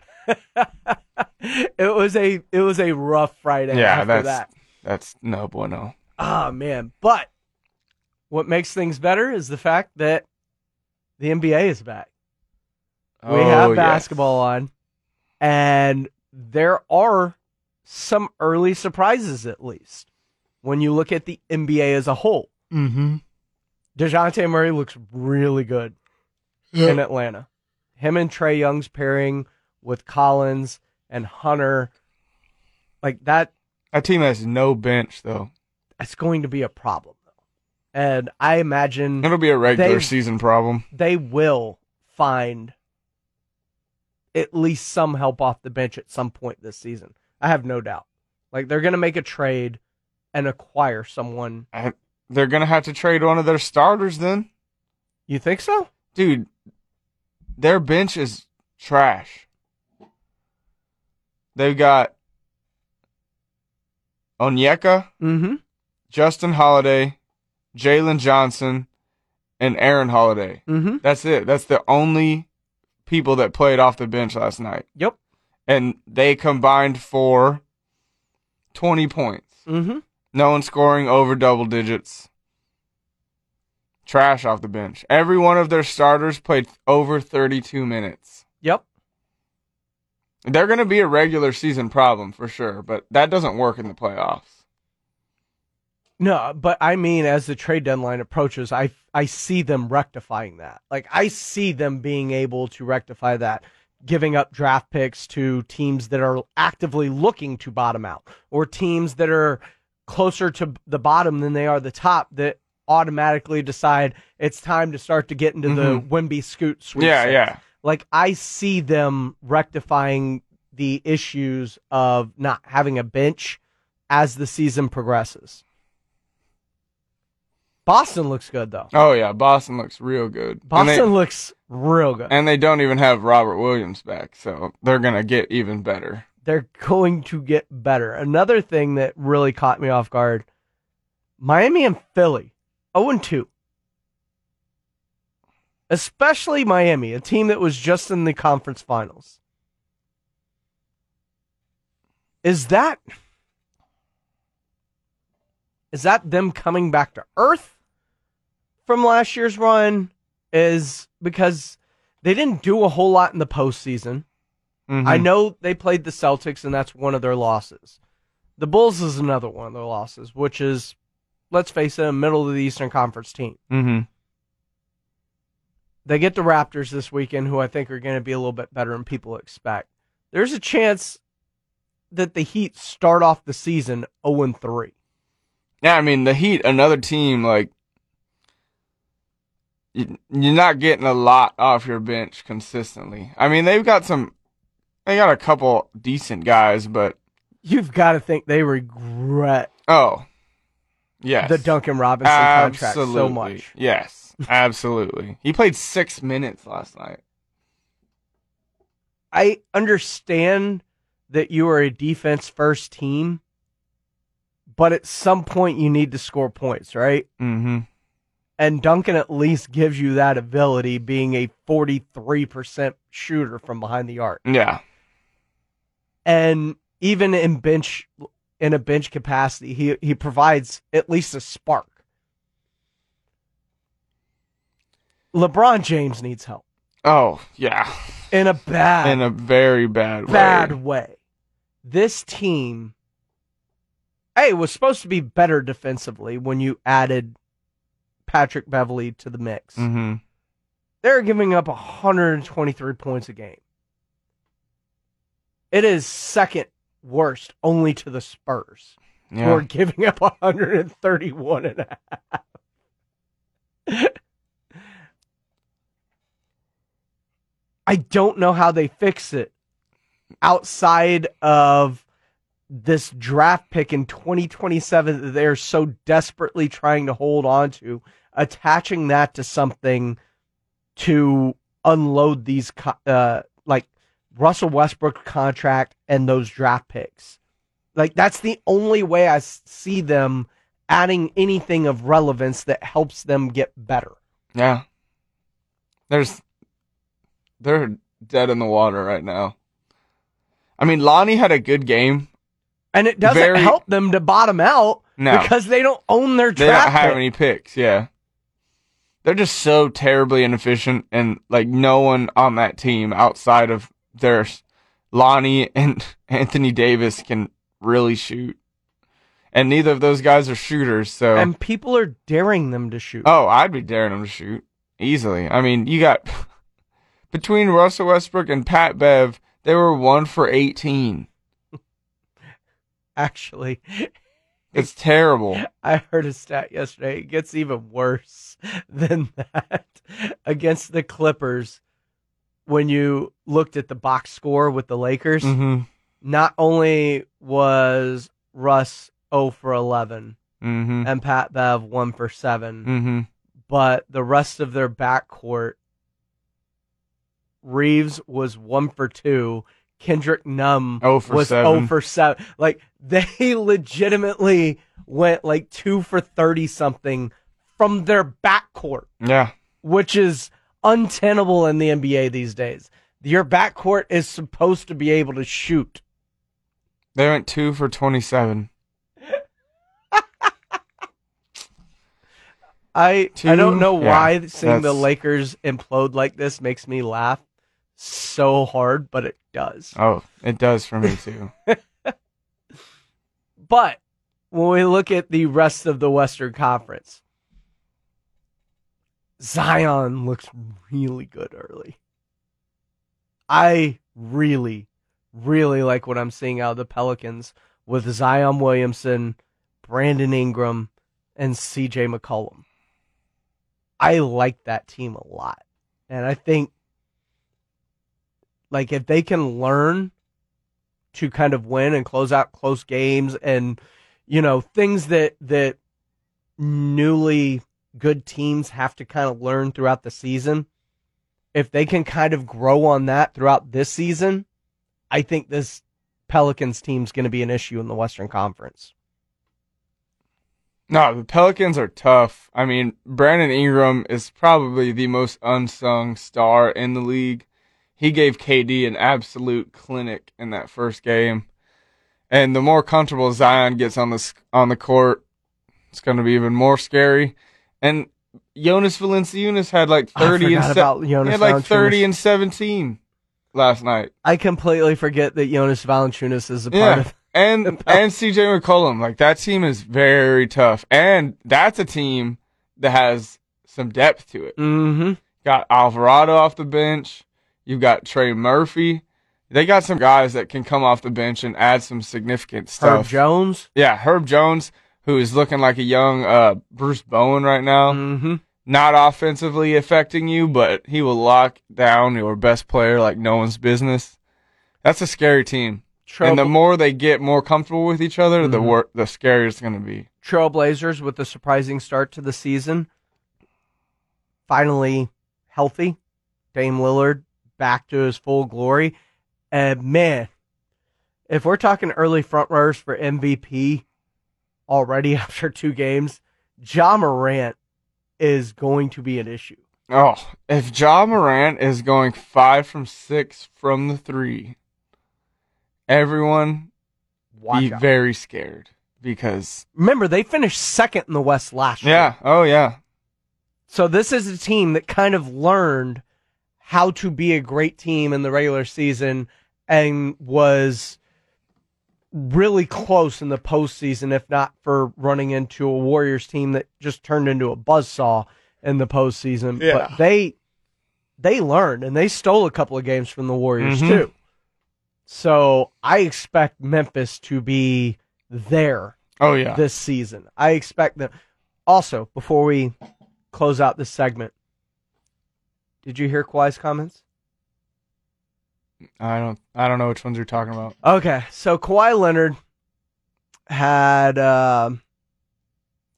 was a it was a rough Friday Yeah, after that's that. that's no bueno. Ah man, but what makes things better is the fact that the NBA is back. We Oh, have yes. basketball on, and there are some early surprises at least when you look at the NBA as a whole. Mm-hmm. Dejounte Murray looks really good in Atlanta. Him and Trae Young's pairing with Collins and Hunter, like that, That team has no bench though. that's going to be a problem though. And I imagine It'll be a regular They- season problem. they will find at least some help off the bench at some point this season. I have no doubt. Like they're going to make a trade and acquire someone. I, they're gonna have to trade one of their starters then, You think so? dude. Their bench is trash. They've got Onyeka, Mm-hmm. Justin Holiday, Jalen Johnson, and Aaron Holiday. Mm-hmm. That's it. That's the only people that played off the bench last night. Yep. And they combined for 20 points. Mm-hmm. No one scoring over double digits. Trash off the bench. Every one of their starters played over 32 minutes. Yep. They're going to be a regular season problem for sure, but that doesn't work in the playoffs. No, but I mean, as the trade deadline approaches, I I see them rectifying that. Like I see them being able to rectify that, giving up draft picks to teams that are actively looking to bottom out, or teams that are closer to the bottom than they are the top that automatically decide it's time to start to get into the mm-hmm. Wemby Scoot sweep. Yeah, yeah. Like I see them rectifying the issues of not having a bench as the season progresses. Boston looks good though. Oh yeah, Boston looks real good. Boston they, looks real good. and they don't even have Robert Williams back, so they're going to get even better. They're going to get better. Another thing that really caught me off guard Miami and Philly, 0 2. Especially Miami, a team that was just in the conference finals. Is that is that them coming back to earth from last year's run? Is because they didn't do a whole lot in the postseason. Mhm. I know they played the Celtics, and that's one of their losses. The Bulls is another one of their losses, which is, let's face it, a middle of the Eastern Conference team. Mhm. They get the Raptors this weekend, who I think are going to be a little bit better than people expect. There's a chance that the Heat start off the season 0 3. Yeah, I mean the Heat, another team like you're not getting a lot off your bench consistently. I mean they've got some, they got a couple decent guys, but You've got to think they regret oh, yes, the Duncan Robinson contract so much. Yes, absolutely. he played six minutes last night. I understand that you are a defense first team, but at some point you need to score points, right? Mm-hmm. And Duncan at least gives you that ability, being a 43% shooter from behind the arc. Yeah, And even in bench in a bench capacity, he he provides at least a spark. LeBron James needs help oh yeah, in a bad in a very bad way. bad way. This team, hey, was supposed to be better defensively when you added Patrick Beverley to the mix. Mm-hmm. They're giving up 123 points a game. It is second worst only to the Spurs, Who are giving up 131 and a half. I don't know how they fix it outside of this draft pick in 2027 that they're so desperately trying to hold on to, attaching that to something to unload these, uh, Russell Westbrook contract and those draft picks. Like that's the only way I see them adding anything of relevance that helps them get better. Yeah. There's they're dead in the water right now. I mean, Lonnie had a good game. And it doesn't Very- help them to bottom out No. because they don't own their They don't have pick. any picks, yeah. They're just so terribly inefficient and like no one on that team outside of their Lonnie and Anthony Davis can really shoot. And neither of those guys are shooters, so And people are daring them to shoot. Oh, I'd be daring them to shoot easily. I mean, you got between Russell Westbrook and Pat Bev, they were one for eighteen. Actually, It's terrible. I heard a stat yesterday. It gets even worse than that against the Clippers. When you looked at the box score with the Lakers, hmm not only was Russ 0 for 11 hmm and Pat Bev 1 for 7, hmm but the rest of their backcourt, Reaves was 1 for 2. Kendrick Nunn Oh was seven. 0 for 7. Like, they legitimately went like 2 for 30 something from their backcourt, Yeah. which is untenable in the NBA these days. Your backcourt is supposed to be able to shoot. They went two for twenty-seven. I Two? I don't know Yeah, why seeing the Lakers implode like this makes me laugh so hard, but it does. Oh, it does for me too. But when we look at the rest of the Western Conference, Zion looks really good early. I really, really like what I'm seeing out of the Pelicans with Zion Williamson, Brandon Ingram, and CJ McCollum. I like that team a lot. And I think like if they can learn to kind of win and close out close games and you know things that that newly good teams have to kind of learn throughout the season if they can kind of grow on that throughout this season i think this pelicans team's going to be an issue in the western conference No, the Pelicans are tough. I mean, Brandon Ingram is probably the most unsung star in the league. He gave KD an absolute clinic in that first game. And the more comfortable Zion gets on the on the court, it's going to be even more scary. And Jonas Valanciunas had like thirty and se- about he had like thirty and seventeen last night. I completely forget that Jonas Valanciunas is a part Yeah, of. and and CJ McCollum, like that team is very tough, and that's a team that has some depth to it. Mm-hmm. Got Alvarado off the bench. You've got Trey Murphy. They got some guys that can come off the bench and add some significant stuff. Herb. Jones. Yeah, Herb Jones, who is looking like a young uh, Bruce Bowen right now. Mm-hmm. Not offensively affecting you, but he will lock down your best player like no one's business. That's a scary team. and the more they get more comfortable with each other, the Mhm. wor- the scarier it's going to be. Trailblazers with a surprising start to the season. Finally healthy. Dame Lillard back to his full glory. And man, if we're talking early front runners for MVP already after two games, Ja Morant is going to be an issue. Oh, if Ja Morant is going five from six from the three, everyone Watch be out. very scared because Remember, they finished second in the West last year. yeah, oh yeah, So this is a team that kind of learned how to be a great team in the regular season and was really close in the postseason, if not for running into a Warriors team that just turned into a buzzsaw in the postseason. Yeah. But they they learned and they stole a couple of games from the Warriors Mhm. too. So I expect Memphis to be there oh yeah. this season. I expect them. Also, before we close out this segment, did you hear Kawhi's comments? I don't, I don't know which ones you're talking about. Okay, so Kawhi Leonard had um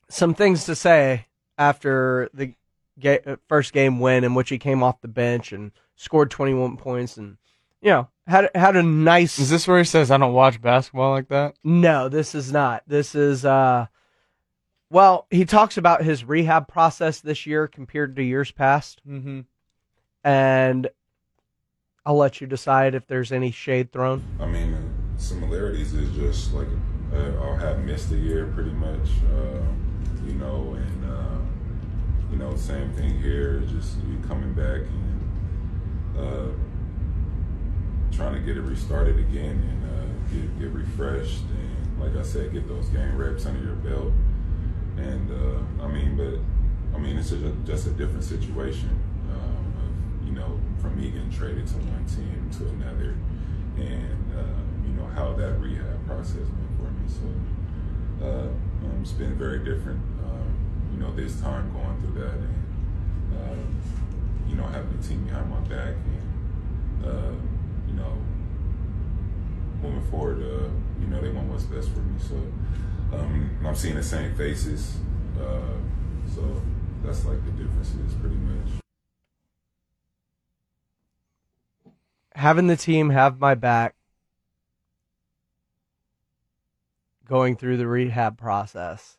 some things to say after the ga- uh, first game win, in which he came off the bench and scored 21 points, and you know had had a nice. Is this where he says I don't watch basketball like that? No, this is not. This is uh well, he talks about his rehab process this year compared to years past Mm-hmm. and I'll let you decide if there's any shade thrown. I mean, similarities is just like uh, I'll have missed a year pretty much, uh, you know, and uh, you know, same thing here. Just you coming back and uh, trying to get it restarted again and uh, get get refreshed and, like I said, get those game reps under your belt. And uh, I mean, but I mean, it's just a, just a different situation. You know, from me getting traded to one team to another, and uh, you know how that rehab process went for me. So uh, um, it's been very different. Um, you know, this time going through that, and uh, you know having the team behind my back, and uh, you know moving forward, uh, you know they want what's best for me. So um, I'm seeing the same faces. Uh, so that's like the differences, pretty much. Having the team have my back going through the rehab process.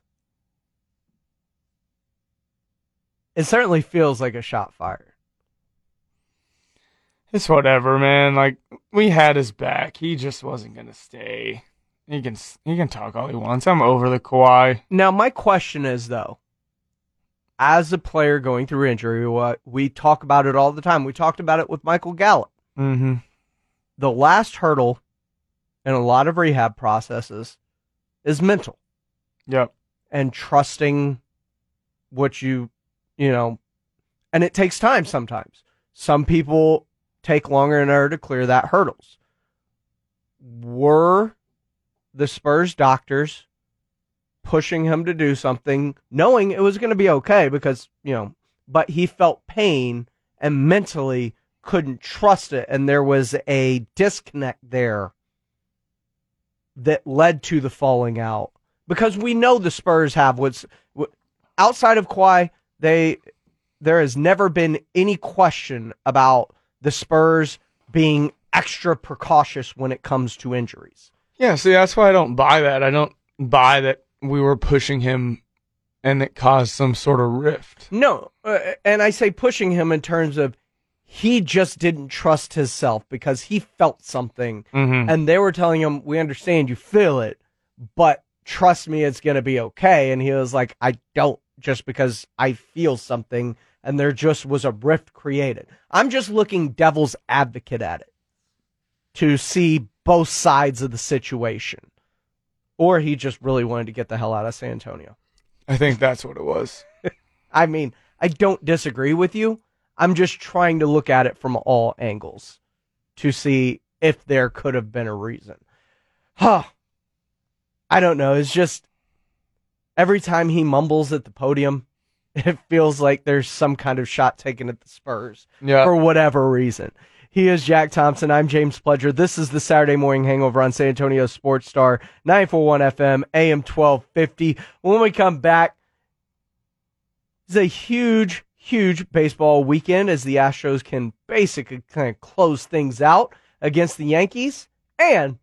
It certainly feels like a shot fired. It's whatever, man. Like we had his back. He just wasn't gonna stay. He can he can talk all he wants. I'm over the Kawhi. Now, my question is though, as a player going through injury, what we talk about it all the time. We talked about it with Michael Gallup. Mm-hmm. The last hurdle in a lot of rehab processes is mental Yep. and trusting what you, you know, and it takes time sometimes. Some people take longer in order to clear that hurdles. Were the Spurs doctors pushing him to do something, knowing it was going to be okay because, you know, but he felt pain and mentally couldn't trust it. And there was a disconnect there that led to the falling out because we know the Spurs have what's wh- outside of Kawhi, they, there has never been any question about the Spurs being extra precautious when it comes to injuries. Yeah. See, that's why I don't buy that. I don't buy that we were pushing him, and it caused some sort of rift. No, uh, and I say pushing him in terms of he just didn't trust himself because he felt something Mm-hmm. and they were telling him, "We understand you feel it, but trust me, it's gonna be okay." And he was like, "I don't, just because I feel something." And there just was a rift created. I'm just looking devil's advocate at it to see both sides of the situation, or he just really wanted to get the hell out of San Antonio. I think that's what it was. I mean, I don't disagree with you. I'm just trying to look at it from all angles to see if there could have been a reason. Huh. I don't know. It's just every time he mumbles at the podium, it feels like there's some kind of shot taken at the Spurs Yeah. for whatever reason. He is Jack Thompson. I'm James Pledger. This is the Saturday Morning Hangover on San Antonio Sports Star 941 FM, AM 1250. When we come back, it's a huge, huge baseball weekend as the Astros can basically kind of close things out against the Yankees. And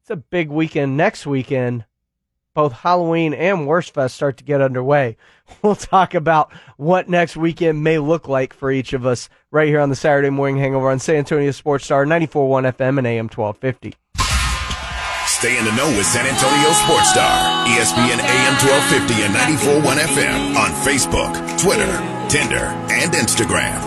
it's a big weekend next weekend. Both Halloween and Wurst Fest start to get underway. We'll talk about what next weekend may look like for each of us right here on the Saturday Morning Hangover on San Antonio Sports Star 94.1 FM and AM 1250. Stay in the know with San Antonio Sports Star, ESPN AM 1250 and 94.1 FM on Facebook, Twitter, Tinder, and Instagram.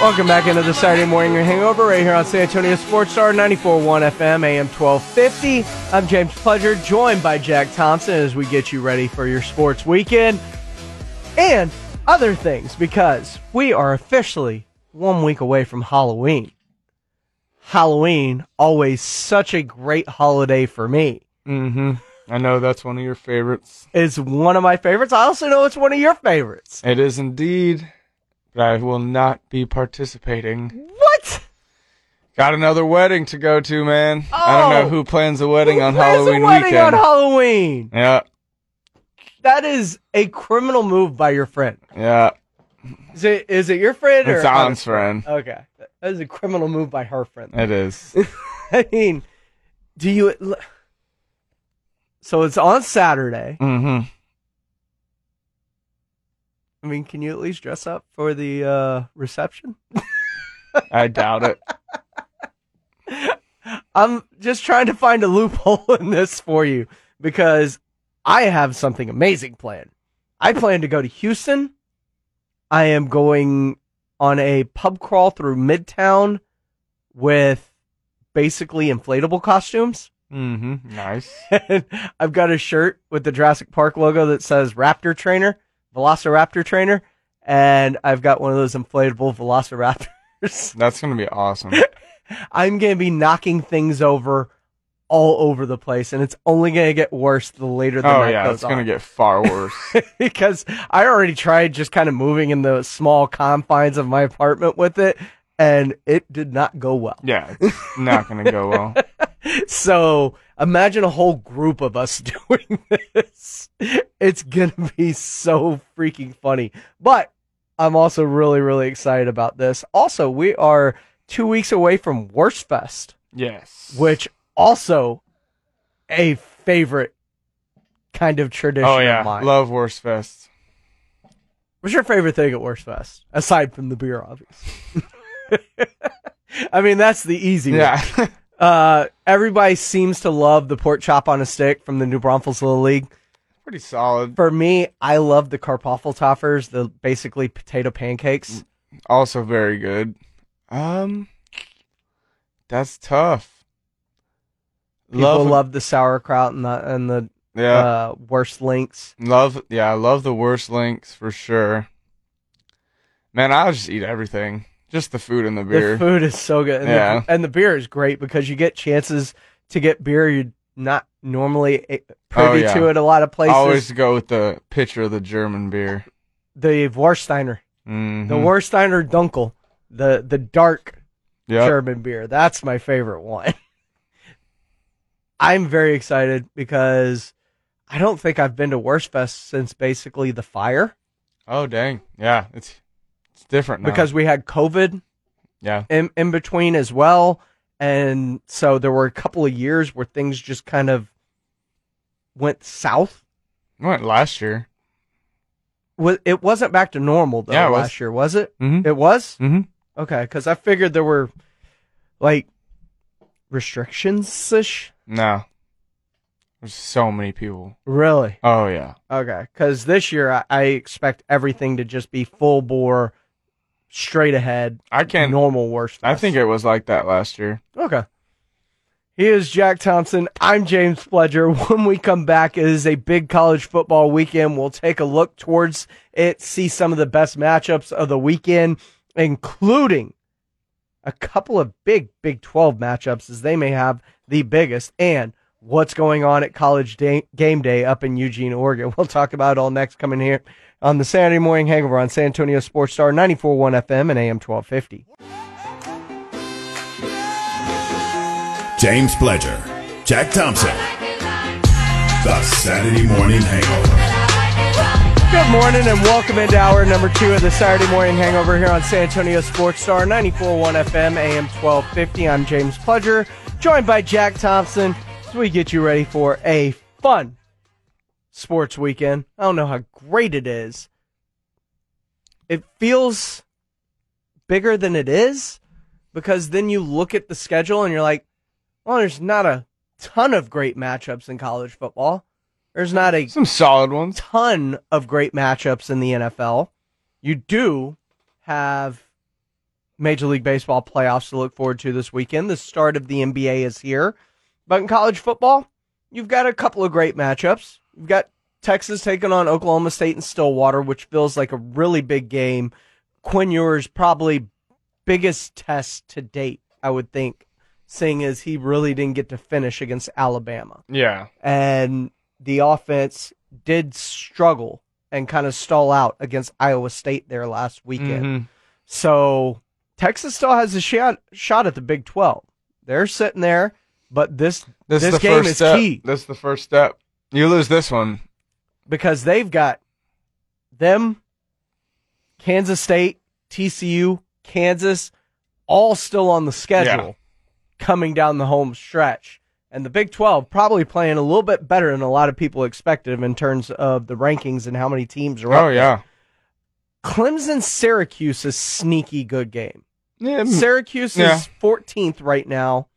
Welcome back into the Saturday Morning Hangover right here on San Antonio Sports Star 94.1 FM, AM 1250. I'm James Pledger, joined by Jack Thompson as we get you ready for your sports weekend and other things because we are officially one week away from Halloween. Halloween, always such a great holiday for me. Mm-hmm. I know that's one of your favorites. It's one of my favorites. I also know it's one of your favorites. It is indeed, but I will not be participating. What? Got another wedding to go to, man. I don't know Oh. who plans a wedding on Who plans a Halloween wedding weekend. on Halloween. yeah, That is a criminal move by your friend. yeah. Is it is it your friend or It's Alan's friend. Okay, that is a criminal move by her friend. It is. I mean, do you? So it's on Saturday. mm-hmm. I mean, can you at least dress up for the uh, reception? I doubt it. I'm just trying to find a loophole in this for you because I have something amazing planned. I plan to go to Houston. I am going on a pub crawl through Midtown with basically inflatable costumes. Mm-hmm. Nice. I've got a shirt with the Jurassic Park logo that says Raptor Trainer, Velociraptor Trainer, and I've got one of those inflatable Velociraptors. That's gonna be awesome. I'm going to be knocking things over all over the place, and it's only going to get worse the later the oh night yeah, goes it's gonna get far worse. because I already tried just kind of moving in the small confines of my apartment with it, and it did not go well. yeah, it's not gonna go well. So imagine a whole group of us doing this. It's gonna be so freaking funny. But I'm also really, really excited about this. Also, we are two weeks away from Wurst Fest, Yes. which also a favorite kind of tradition Oh of yeah, love Wurst Fest. What's your favorite thing at Wurst Fest? Aside from the beer, obviously. I mean, that's the easy one. Uh, everybody seems to love the pork chop on a stick from the New Braunfels Little League. Pretty solid. For me, I love the Kartoffelpuffers, the basically potato pancakes. Also very good. Um, that's tough. People love, the sauerkraut and the and the yeah. uh, wurst links. Love, yeah, I love the wurst links for sure. Man, I'll just eat everything. Just the food and the beer. The food is so good, and, Yeah. the, and the beer is great because you get chances to get beer you're not normally privy Oh, yeah. to at a lot of places. I always go with the pitcher of the German beer. the Warsteiner, Mm-hmm. the Warsteiner Dunkel, the the dark Yep. German beer. That's my favorite one. I'm very excited because I don't think I've been to Wurstfest since basically the fire Oh dang, yeah, it's it's different now. because we had COVID yeah, in, in between as well. And so there were a couple of years where things just kind of went south. we went last year. wa- it wasn't back to normal though Yeah, it was. last year, was it? Mhm. It was. Mhm. Okay, because I figured there were like restrictions ish. No. There's so many people. Really? Oh yeah. Okay, because this year I, I expect everything to just be full bore, straight ahead, I can't. normal worst. I think it was like that last year. Okay. He is Jack Thompson. I'm James Pledger. When we come back, it is a big college football weekend. We'll take a look towards it, see some of the best matchups of the weekend, including a couple of big Big 12 matchups, as they may have the biggest, and what's going on at College day, Game Day up in Eugene, Oregon. We'll talk about all next coming here on the Saturday Morning Hangover on San Antonio Sports Star 94.1 FM and AM 1250. James Pledger, Jack Thompson. The Saturday Morning Hangover. Good morning and welcome into hour number two of the Saturday Morning Hangover here on San Antonio Sports Star 94.1 FM, AM 1250. I'm James Pledger, joined by Jack Thompson as we get you ready for a fun sports weekend. I don't know how great it is. It feels bigger than it is because then you look at the schedule and you're like, well, there's not a ton of great matchups in college football. There's not a Some solid ones. ton of great matchups in the NFL. You do have Major League Baseball playoffs to look forward to this weekend. The start of the NBA is here. But in college football, you've got a couple of great matchups. You've got Texas taking on Oklahoma State and Stillwater, which feels like a really big game. Quinn Ewers probably biggest test to date, I would think, seeing as he really didn't get to finish against Alabama Yeah. and the offense did struggle and kind of stall out against Iowa State there last weekend. Mhm. So Texas still has a shot shot at the Big 12. They're sitting there, but this This, this, game is step. key This is the first step. You lose this one. because they've got them, Kansas State, TCU, Kansas, all still on the schedule Yeah. coming down the home stretch. And the Big 12 probably playing a little bit better than a lot of people expected in terms of the rankings and how many teams are up. Oh yeah. Clemson Syracuse is sneaky good game. Yeah. Syracuse yeah. is 14th right now.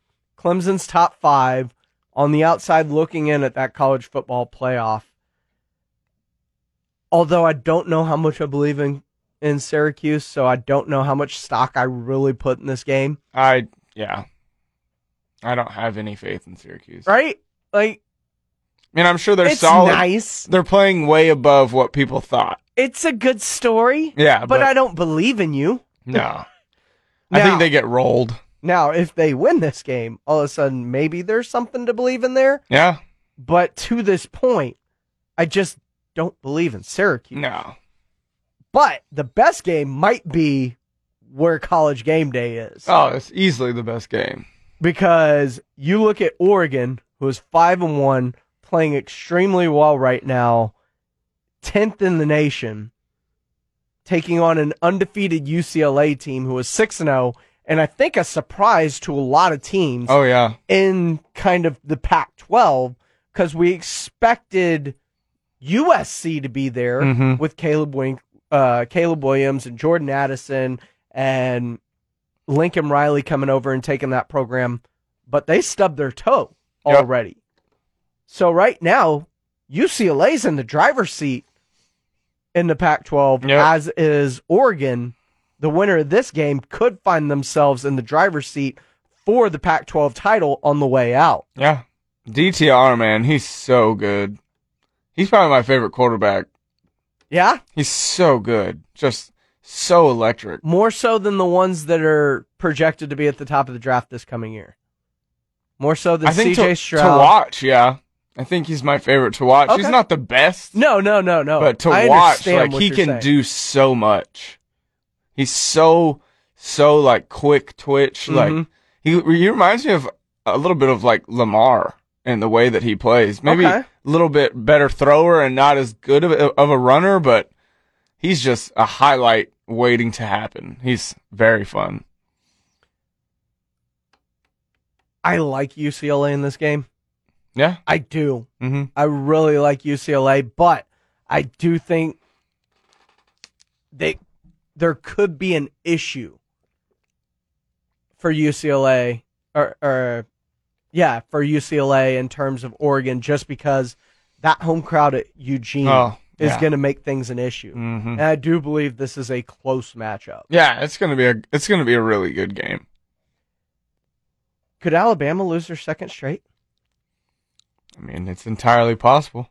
Clemson's top five on the outside looking in at that college football playoff. Although I don't know how much I believe in, in Syracuse, so I don't know how much stock I really put in this game. I yeah. I don't have any faith in Syracuse. Right? Like, I mean, I'm sure they're it's solid. nice. They're playing way above what people thought. It's a good story. Yeah, but, but, I don't believe in you. no. I Now- think they get rolled. Now, if they win this game, all of a sudden maybe there's something to believe in there. Yeah. But to this point, I just don't believe in Syracuse. No. But the best game might be where college game day is. Oh, it's easily the best game. Because you look at Oregon, who is five and one, playing extremely well right now, tenth in the nation, taking on an undefeated UCLA team who is six and zero, and I think a surprise to a lot of teams Oh yeah. in kind of the Pac 12 because we expected USC to be there Mhm. with Caleb, Wink, uh, Caleb Williams and Jordan Addison and Lincoln Riley coming over and taking that program, but they stubbed their toe Yep. already. So right now, UCLA's in the driver's seat in the Pac 12, Yep. as is Oregon. The winner of this game could find themselves in the driver's seat for the Pac 12 title on the way out. Yeah. DTR man, he's so good. He's probably my favorite quarterback. Yeah? He's so good. Just so electric. More so than the ones that are projected to be at the top of the draft this coming year. More so than I think CJ to, Stroud. to watch, yeah. I think he's my favorite to watch. He's not the best, No, no, no, no. but to I watch, like he can saying. do so much. He's so so like quick twitch. Like Mhm. he he reminds me of a little bit of like Lamar in the way that he plays. Maybe Okay. a little bit better thrower and not as good of a, of a runner, but he's just a highlight waiting to happen. He's very fun. I like UCLA in this game. Yeah. I do. hmm I really like UCLA, but I do think they there could be an issue for UCLA or or yeah, for UCLA in terms of Oregon just because that home crowd at Eugene Oh, is yeah. going to make things an issue. Mhm. And I do believe this is a close matchup. Yeah, it's gonna be a it's gonna be a really good game. Could Alabama lose their second straight? I mean, it's entirely possible.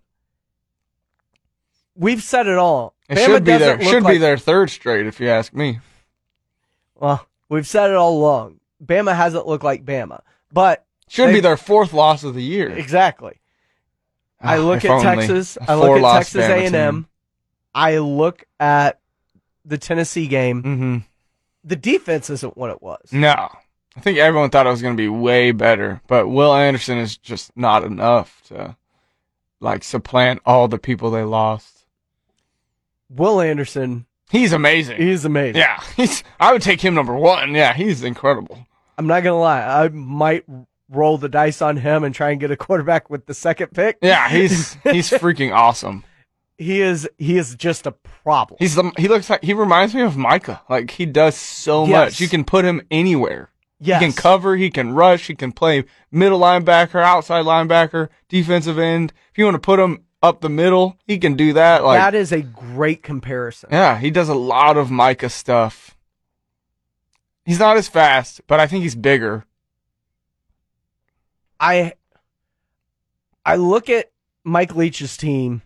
We've said it all. It Bama should be their should be their third straight, if you ask me. Well, we've said it all along. Bama hasn't looked like Bama, but Should be their fourth loss of the year. exactly. I Ah, look at. Texas. I look at Texas A and M. I look at the Tennessee game. Mhm. The defense isn't what it was. No, I think everyone thought it was going to be way better, but Will Anderson is just not enough to like supplant all the people they lost. Will Anderson, He's amazing. he's amazing. yeah, he's. I would take him number one. Yeah, he's incredible. I'm not gonna lie. I might roll the dice on him and try and get a quarterback with the second pick. Yeah, he's he's freaking awesome. he is he is just a problem. He's the he looks like he reminds me of Micah. Like he does so Yes. much. You can put him anywhere. yes. He can cover, he can rush, he can play middle linebacker, outside linebacker, defensive end. If you want to put him up the middle, he can do that. Like that is a great comparison. Yeah, he does a lot of Micah stuff. He's not as fast, but I think he's bigger. I I look at Mike Leach's team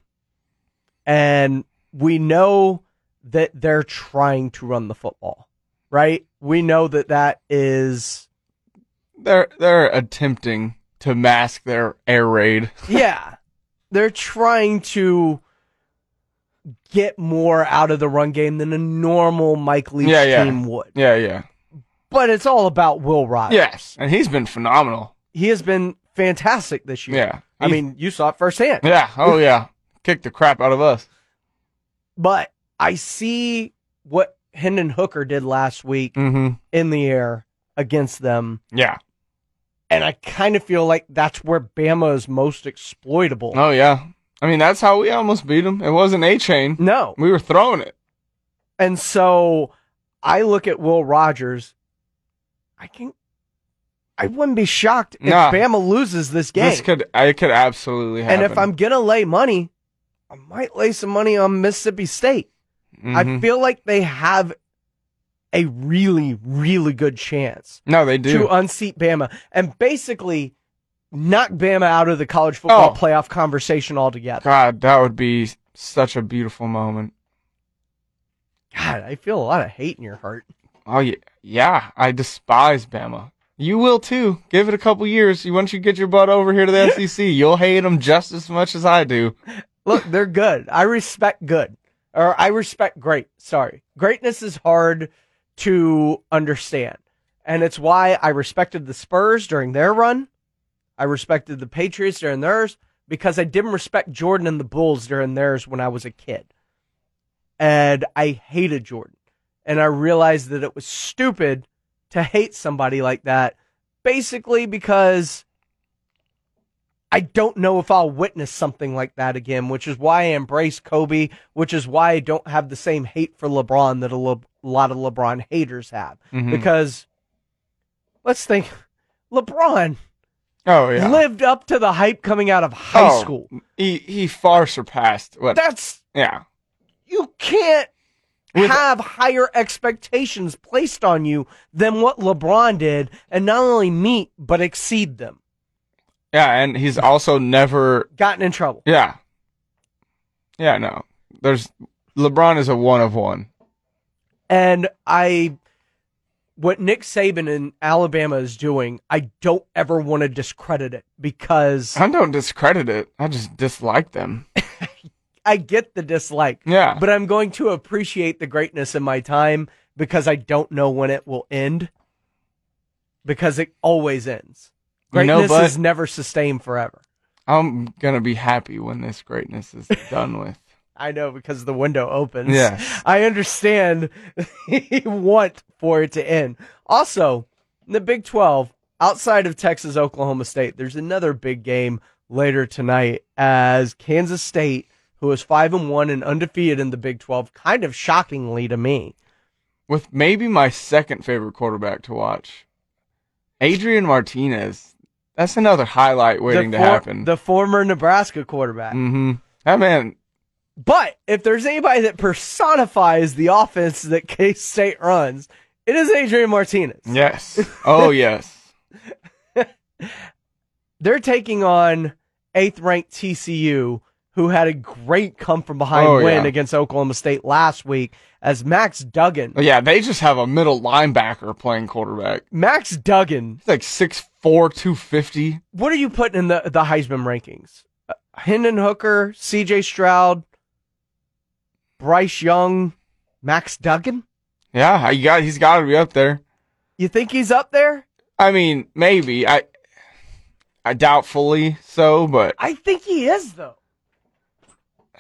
and we know that they're trying to run the football, right? We know that that is They're they're attempting to mask their air raid. yeah. They're trying to get more out of the run game than a normal Mike Leach Yeah, yeah. team would. Yeah, yeah. But it's all about Will Rogers. Yes, and he's been phenomenal. He has been fantastic this year. Yeah. I mean, you saw it firsthand. Yeah. Oh yeah. Kicked the crap out of us. But I see what Hendon Hooker did last week Mm-hmm. in the air against them. Yeah. And I kind of feel like that's where Bama is most exploitable. Oh yeah. I mean, that's how we almost beat them. It wasn't a chain. No. We were throwing it. And so I look at Will Rogers. I can I wouldn't be shocked if Nah. Bama loses this game. This could I could absolutely happen. and if I'm gonna lay money, I might lay some money on Mississippi State. I Mhm. feel like they have a really, really good chance no, they do. to unseat Bama and basically knock Bama out of the college football Oh. playoff conversation altogether. God, that would be such a beautiful moment. God, I feel a lot of hate in your heart. Oh yeah, yeah. I despise Bama. You will too. Give it a couple years. Once you get your butt over here to the SEC, you'll hate them just as much as I do. Look, they're good. I respect good. Or I respect great. Sorry. Greatness is hard to understand. And it's why I respected the Spurs during their run. I respected the Patriots during theirs because I didn't respect Jordan and the Bulls during theirs when I was a kid. And I hated Jordan. And I realized that it was stupid to hate somebody like that basically because I don't know if I'll witness something like that again, which is why I embrace Kobe, which is why I don't have the same hate for LeBron that a Le- lot of LeBron haters have. Mhm. Because let's think LeBron Oh yeah. lived up to the hype coming out of high Oh, school. He he far surpassed what? That's yeah. you can't With- have higher expectations placed on you than what LeBron did and not only meet but exceed them. Yeah, and he's also never. Gotten in trouble. Yeah. Yeah. No. There's LeBron is a one of one. And I, what Nick Saban in Alabama is doing, I don't ever want to discredit it because I don't discredit it. I just dislike them. I get the dislike, Yeah. but I'm going to appreciate the greatness in my time because I don't know when it will end because it always ends. You know, Greatness is never sustained forever. I'm gonna be happy when this greatness is done with. I know because the window opens. Yes. I understand you want for it to end. Also, in the Big 12, outside of Texas, Oklahoma State, there's another big game later tonight as Kansas State who is five and one and undefeated in the Big Twelve, kind of shockingly to me. With maybe my second favorite quarterback to watch, Adrian Martinez. That's another highlight waiting the to happen. The former Nebraska quarterback. mm-hmm. That man, But if there's anybody that personifies the offense that K State runs, it is Adrian Martinez. yes. Oh, yes. They're taking on eighth ranked TCU, who had a great come from behind Oh, win yeah. against Oklahoma State last week, as Max Duggan. Yeah, they just have a middle linebacker playing quarterback. Max Duggan, He's like 6'4", 250. what are you putting in the, the Heisman rankings? Uh, Hendon Hooker, CJ Stroud, Bryce Young, Max Duggan? Yeah, you got, he's got to be up there. You think he's up there? I mean, maybe. I I doubtfully so, but I think he is, though.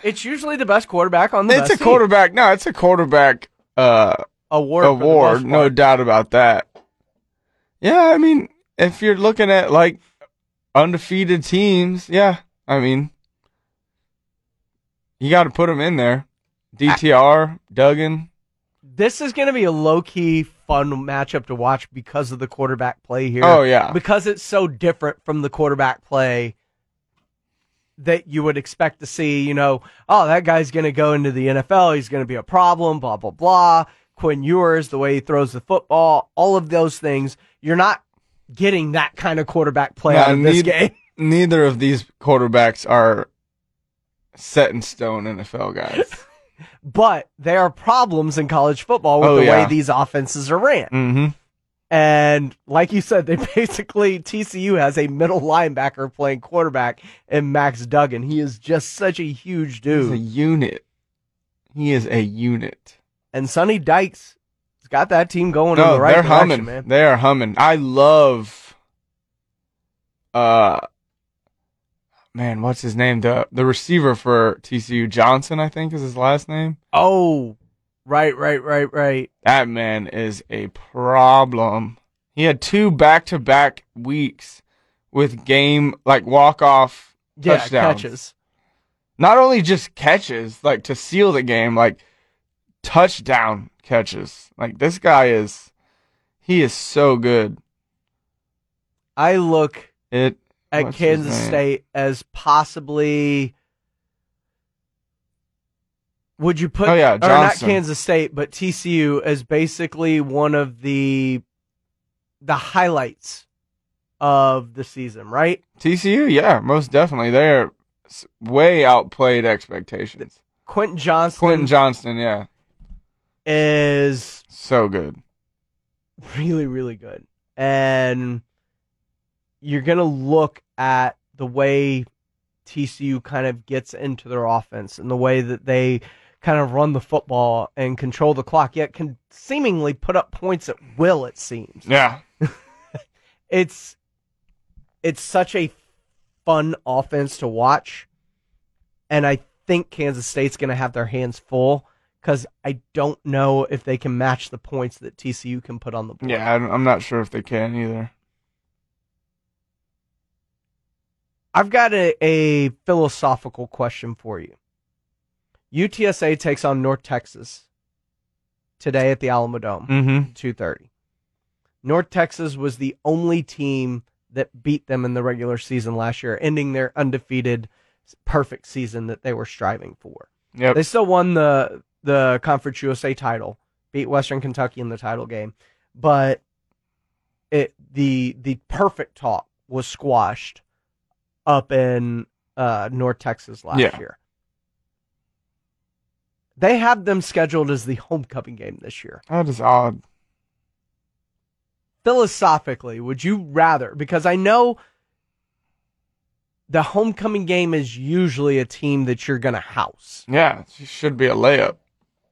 It's usually the best quarterback on the it's a team. quarterback. No, it's a quarterback uh, award. award. No doubt about that. Yeah, I mean, if you're looking at like undefeated teams, yeah, I mean, you got to put them in there. DTR, Duggan. This is going to be a low key fun matchup to watch because of the quarterback play here. Oh, yeah. because it's so different from the quarterback play that you would expect to see. You know, oh, that guy's going to go into the NFL. He's going to be a problem. Blah blah blah. Quinn Ewers, the way he throws the football, all of those things. You're not getting that kind of quarterback play Nah, out of this game. Neither of these quarterbacks are set in stone NFL guys. But there are problems in college football with Oh, the yeah. way these offenses are ran. mm-hmm. And like you said, they basically TCU has a middle linebacker playing quarterback in Max Duggan. He is just such a huge dude. He's a unit. He is a unit. And Sonny Dykes has got that team going in the right they're direction, humming. man. They are humming. I love uh man, what's his name? The the receiver for TCU Johnson, I think is his last name. Oh, right, right, right, right. That man is a problem. He had two back to back weeks with game like walk off Yeah, touchdowns. catches. Not only just catches, like to seal the game, like touchdown catches. Like this guy is he is so good. I look It at What's Kansas? State as possibly. Would you put? Oh, yeah, or not Kansas State, but TCU as basically one of the the highlights of the season, right? TCU, yeah, most definitely. They're way outplayed expectations. Quentin Johnston Quentin Johnston, yeah, is so good. really, really good. And you're going to look at the way TCU kind of gets into their offense and the way that they kind of run the football and control the clock, yet can seemingly put up points at will, it seems. Yeah, It's it's such a fun offense to watch. And I think Kansas State's going to have their hands full because I don't know if they can match the points that TCU can put on the board. yeah. I'm I'm not sure if they can either. I've got a, a philosophical question for you. UTSA takes on North Texas today at the Alamo Dome, Mm-hmm. 2:30. North Texas was the only team that beat them in the regular season last year, ending their undefeated perfect season that they were striving for. Yep. They still won the the Conference USA title, beat Western Kentucky in the title game, but it the the perfect talk was squashed up in uh, North Texas last Yeah. year. They have them scheduled as the homecoming game this year. that is odd. Philosophically, would you rather? Because I know the homecoming game is usually a team that you're going to house. Yeah, it should be a layup.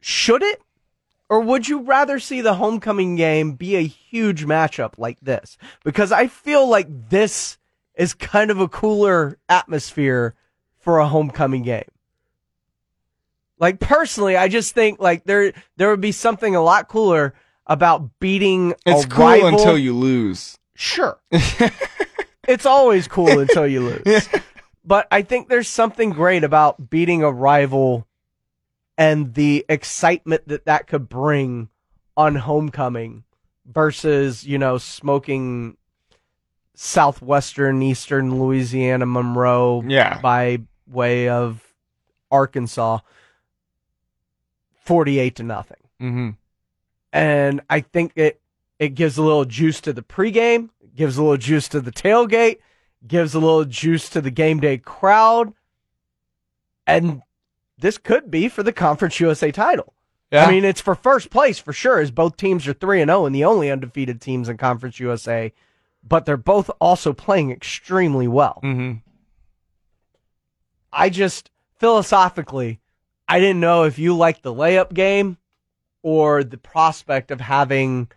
Should it? Or would you rather see the homecoming game be a huge matchup like this? Because I feel like this is kind of a cooler atmosphere for a homecoming game. Like personally, I just think like there there would be something a lot cooler about beating It's a cool rival. until you lose. Sure. it's always cool until you lose. but I think there's something great about beating a rival and the excitement that that could bring on homecoming versus, you know, smoking southwestern, eastern Louisiana Monroe Yeah. by way of Arkansas 48 to nothing. Mm-hmm. And I think it it gives a little juice to the pregame, gives a little juice to the tailgate, gives a little juice to the game day crowd. And this could be for the Conference USA title. Yeah. I mean, it's for first place for sure, as both teams are 3 and 0 and the only undefeated teams in Conference USA, but they're both also playing extremely well. mm-hmm. I just philosophically, I didn't know if you liked the layup game or the prospect of having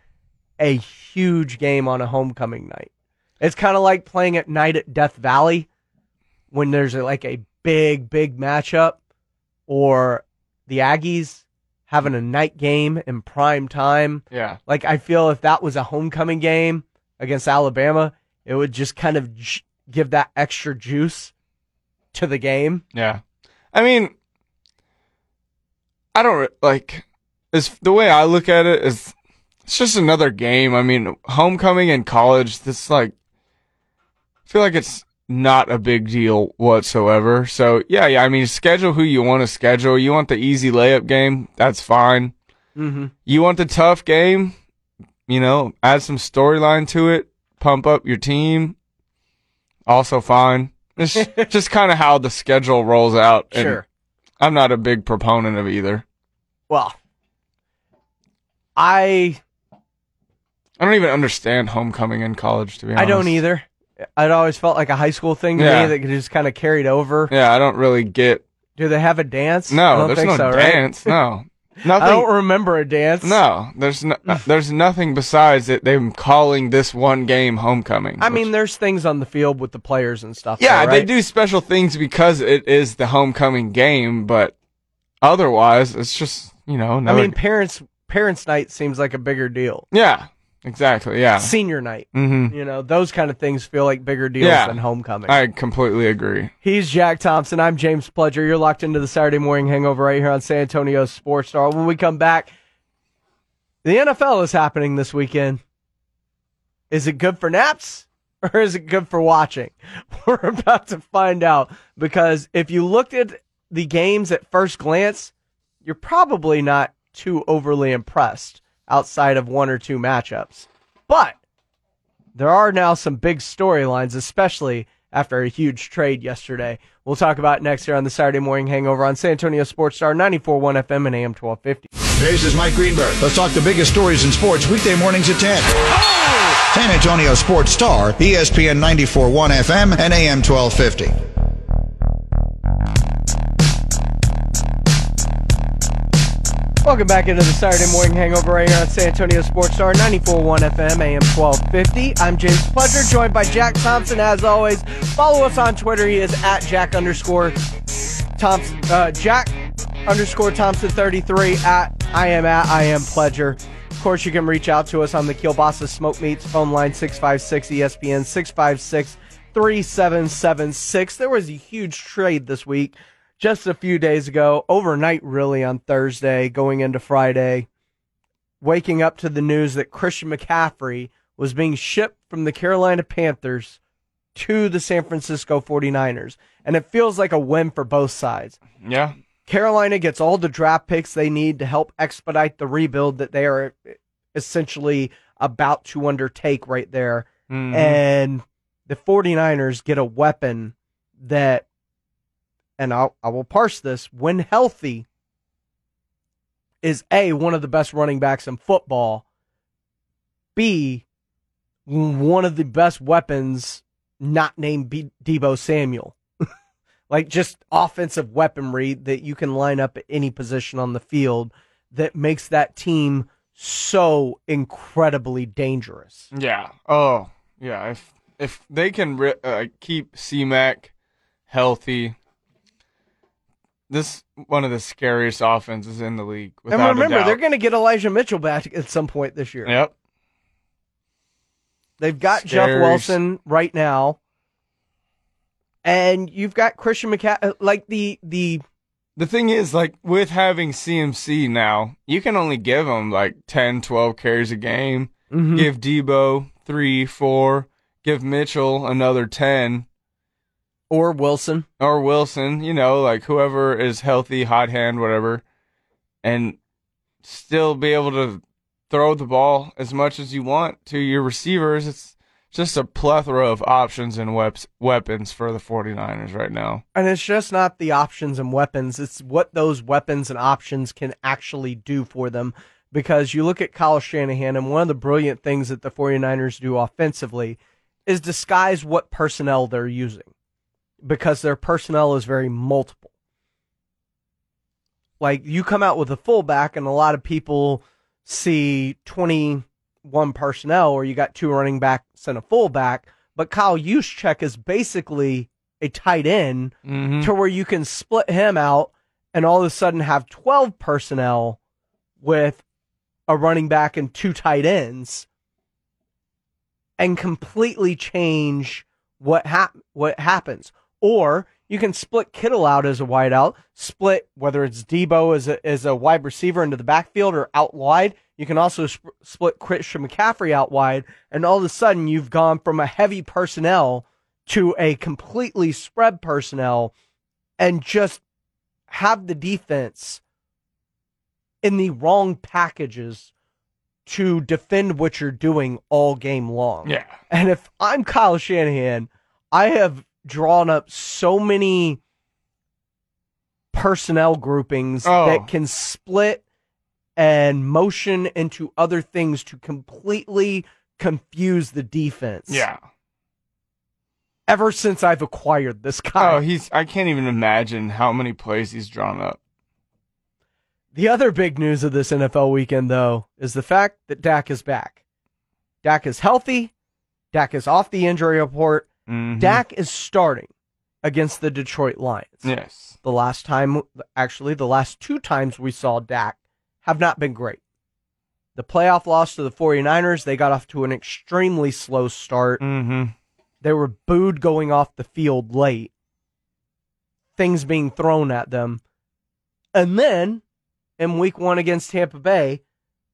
a huge game on a homecoming night. It's kind of like playing at night at Death Valley when there's a, like a big, big matchup, or the Aggies having a night game in prime time. Yeah. Like I feel if that was a homecoming game against Alabama, it would just kind of j- give that extra juice to the game. Yeah. I mean, I don't like is the way I look at it is it's just another game. I mean, homecoming in college, this like I feel like it's not a big deal whatsoever. So yeah, yeah. I mean, schedule who you want to schedule. You want the easy layup game, that's fine. Mm-hmm. You want the tough game, you know, add some storyline to it, pump up your team, also fine. It's just kind of how the schedule rolls out. Sure. I'm not a big proponent of either. Well, I I don't even understand homecoming in college, to be honest. I don't either. It always felt like a high school thing to Yeah. me that just kind of carried over. Yeah, I don't really get. Do they have a dance? I No, don't there's think no so, right? dance. No, I don't remember a dance. no, there's no, uh, there's nothing besides it. Them calling this one game homecoming. I which- mean, there's things on the field with the players and stuff. Yeah, though, they do special things because it is the homecoming game, but otherwise, it's just you know. I mean, parents parents night seems like a bigger deal. yeah, exactly. Yeah. Senior night, Mm-hmm. you know, those kind of things feel like bigger deals Yeah. than homecoming. I completely agree. He's Jack Thompson. I'm James Pledger. You're locked into the Saturday morning hangover right here on San Antonio Sports Star. When we come back, the NFL is happening this weekend. Is it good for naps or is it good for watching? We're about to find out because if you looked at the games at first glance, you're probably not too overly impressed outside of one or two matchups. But there are now some big storylines, especially after a huge trade yesterday. We'll talk about it next here on the Saturday Morning Hangover on San Antonio Sports Star 94.1 FM and AM 1250. Hey, this is Mike Greenberg. Let's talk the biggest stories in sports weekday mornings at 10. San Antonio Sports Star, ESPN 94.1 FM and AM 1250. Welcome back into the Saturday Morning Hangover right here on San Antonio Sports Star 94.1 FM AM 1250. I'm James Pledger, joined by Jack Thompson as always. Follow us on Twitter. He is at Jack underscore Thompson, uh, Jack underscore Thompson 33 at I am at I am Pledger. Of course, you can reach out to us on the Kielbasa Smoke Meats phone line 656 ESPN 656 3776. There was a huge trade this week just a few days ago, overnight really on Thursday, going into Friday, waking up to the news that Christian McCaffrey was being shipped from the Carolina Panthers to the San Francisco 49ers. And it feels like a win for both sides. Yeah. Carolina gets all the draft picks they need to help expedite the rebuild that they are essentially about to undertake right there. Mhm. And the 49ers get a weapon that, and I'll, I will parse this, when healthy, is A, one of the best running backs in football, B, one of the best weapons not named B- Deebo Samuel. like just offensive weaponry that you can line up at any position on the field that makes that team so incredibly dangerous. Yeah. Oh, yeah. If if they can uh, keep CMAC healthy, this one of the scariest offenses in the league. Without and remember, they're going to get Elijah Mitchell back at some point this year. Yep. They've got Jeff Wilson right now. and you've got Christian McCaffrey. Like the the The thing is, like, with having CMC now, you can only give him like 10, 12 carries a game. Mm-hmm. Give Deebo three, four. Give Mitchell another 10. Or Wilson. Or Wilson, you know, like whoever is healthy, hot hand, whatever. And still be able to throw the ball as much as you want to your receivers. It's just a plethora of options and wep- weapons for the 49ers right now. And it's just not the options and weapons, it's what those weapons and options can actually do for them. Because you look at Kyle Shanahan, and one of the brilliant things that the 49ers do offensively is disguise what personnel they're using. Because their personnel is very multiple. Like you come out with a fullback, and a lot of people see 21 personnel, or you got two running backs and a fullback. But Kyle Juszczyk is basically a tight end Mm-hmm. to where you can split him out and all of a sudden have 12 personnel with a running back and two tight ends and completely change what hap- what happens or you can split Kittle out as a wideout, split whether it's Deebo as a, as a wide receiver into the backfield or out wide. You can also sp- split Christian McCaffrey out wide, and all of a sudden you've gone from a heavy personnel to a completely spread personnel and just have the defense in the wrong packages to defend what you're doing all game long. Yeah. And if I'm Kyle Shanahan, I have drawn up so many personnel groupings Oh. that can split and motion into other things to completely confuse the defense. Yeah. Ever since I've acquired this guy. Oh, he's. I can't even imagine how many plays he's drawn up. The other big news of this NFL weekend, though, is the fact that Dak is back. Dak is healthy. Dak is off the injury report. Mhm. Dak is starting against the Detroit Lions. Yes. The last time, actually, the last two times we saw Dak have not been great. The playoff loss to the 49ers, they got off to an extremely slow start. Mm-hmm. They were booed going off the field late, things being thrown at them. And then in week one against Tampa Bay,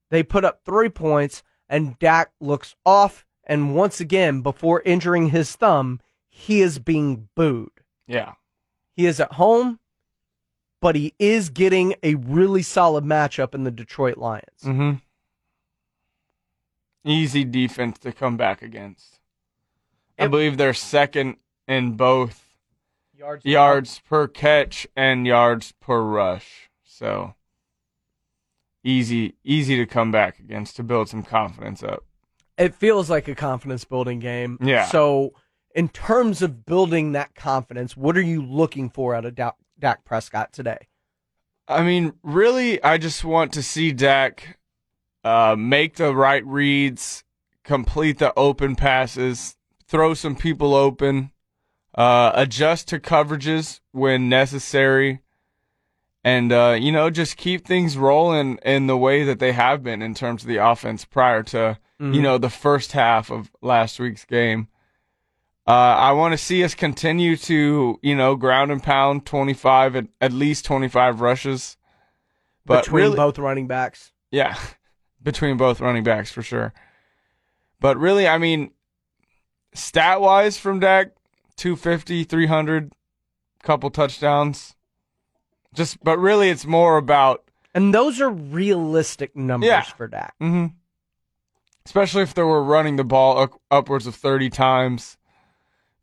they put up three points, and Dak looks off. And once again, before injuring his thumb, he is being booed. Yeah. He is at home, but he is getting a really solid matchup in the Detroit Lions. Mm-hmm. Easy defense to come back against. I It- believe they're second in both Yards, yards per catch and yards per rush. So easy, easy to come back against to build some confidence up. It feels like a confidence building game. Yeah. So, in terms of building that confidence, what are you looking for out of Dak, Dak Prescott today? I mean, really, I just want to see Dak uh, make the right reads, complete the open passes, throw some people open, uh, adjust to coverages when necessary, and uh, you know, just keep things rolling in the way that they have been in terms of the offense prior to you know the first half of last week's game. Uh, I want to see us continue to, you know, ground and pound 25 at, at least 25 rushes. But between really, both running backs. yeah, between both running backs for sure. But really, I mean, stat wise from Dak, 250, 300, couple touchdowns. Just, but really, it's more about And those are realistic numbers Yeah. for Dak. hmm Especially if they were running the ball up, upwards of 30 times.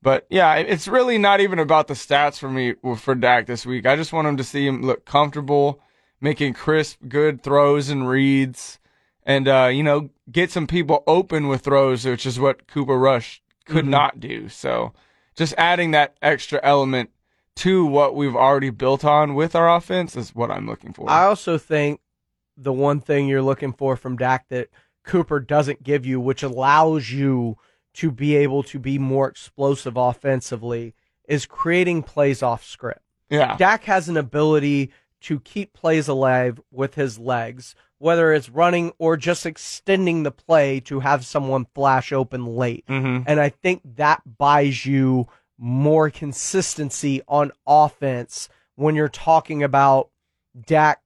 But yeah, it's really not even about the stats for me for Dak this week. I just want him to see him look comfortable, making crisp, good throws and reads, and uh, you know, get some people open with throws, which is what Cooper Rush could not do. So, just adding that extra element to what we've already built on with our offense is what I'm looking for. I also think the one thing you're looking for from Dak that Cooper doesn't give you, which allows you to be able to be more explosive offensively, is creating plays off script. yeah. Dak has an ability to keep plays alive with his legs, whether it's running or just extending the play to have someone flash open late. hmm And I think that buys you more consistency on offense when you're talking about Dak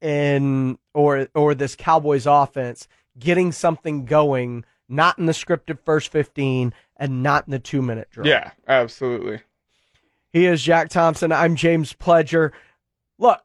and or or this Cowboys offense getting something going, not in the scripted first 15 and not in the two minute drill. Yeah, absolutely. He is Jack Thompson. I'm James Pledger. Look,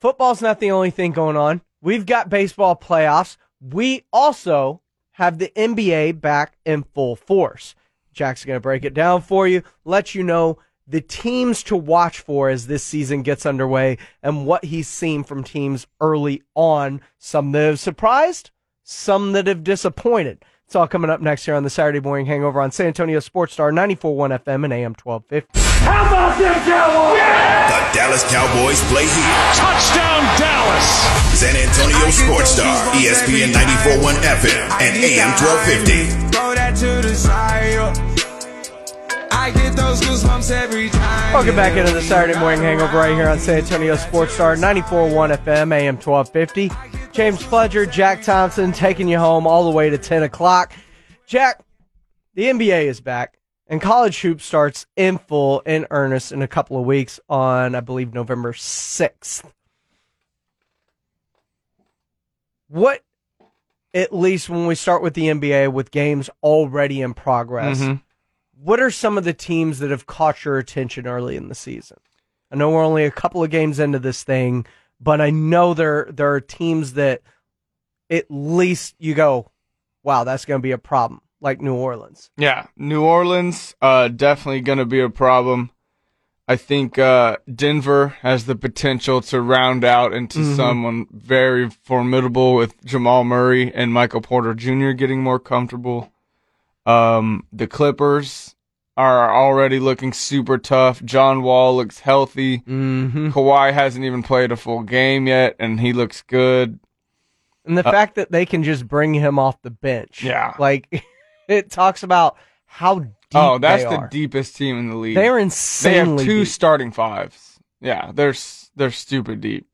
football's not the only thing going on. We've got baseball playoffs. We also have the NBA back in full force. Jack's going to break it down for you, let you know the teams to watch for as this season gets underway and what he's seen from teams early on. Some that have surprised, some that have disappointed. It's all coming up next here on the Saturday Morning Hangover on San Antonio Sports Star 94.1 FM and AM 1250. How about them Cowboys? The Dallas Cowboys play here. Touchdown Dallas! San Antonio Sports Star, ESPN 94.1 FM and AM 1250. Throw that to the side. I get those goosebumps every time. Welcome back into the Saturday Morning Hangover right here on San Antonio Sports Star 94.1 FM, AM 1250. James Pledger, Jack Thompson taking you home all the way to 10 o'clock. Jack, the NBA is back, and college hoops starts in full, in earnest, in a couple of weeks on, I believe, November 6th. What, at least when we start with the NBA with games already in progress, Mhm. what are some of the teams that have caught your attention early in the season? I know we're only a couple of games into this thing, but I know there there are teams that at least you go, wow, that's going to be a problem, like New Orleans. Yeah, New Orleans uh definitely going to be a problem. I think uh Denver has the potential to round out into Mhm. someone very formidable with Jamal Murray and Michael Porter Jr. getting more comfortable. Um the Clippers are already looking super tough. John Wall looks healthy. Mm-hmm. Kawhi hasn't even played a full game yet and he looks good. And the Uh, fact that they can just bring him off the bench, Yeah. like it talks about how deep oh, that's the deepest team in the league. They're insane. They have two deep. starting fives. Yeah, they're they're stupid deep.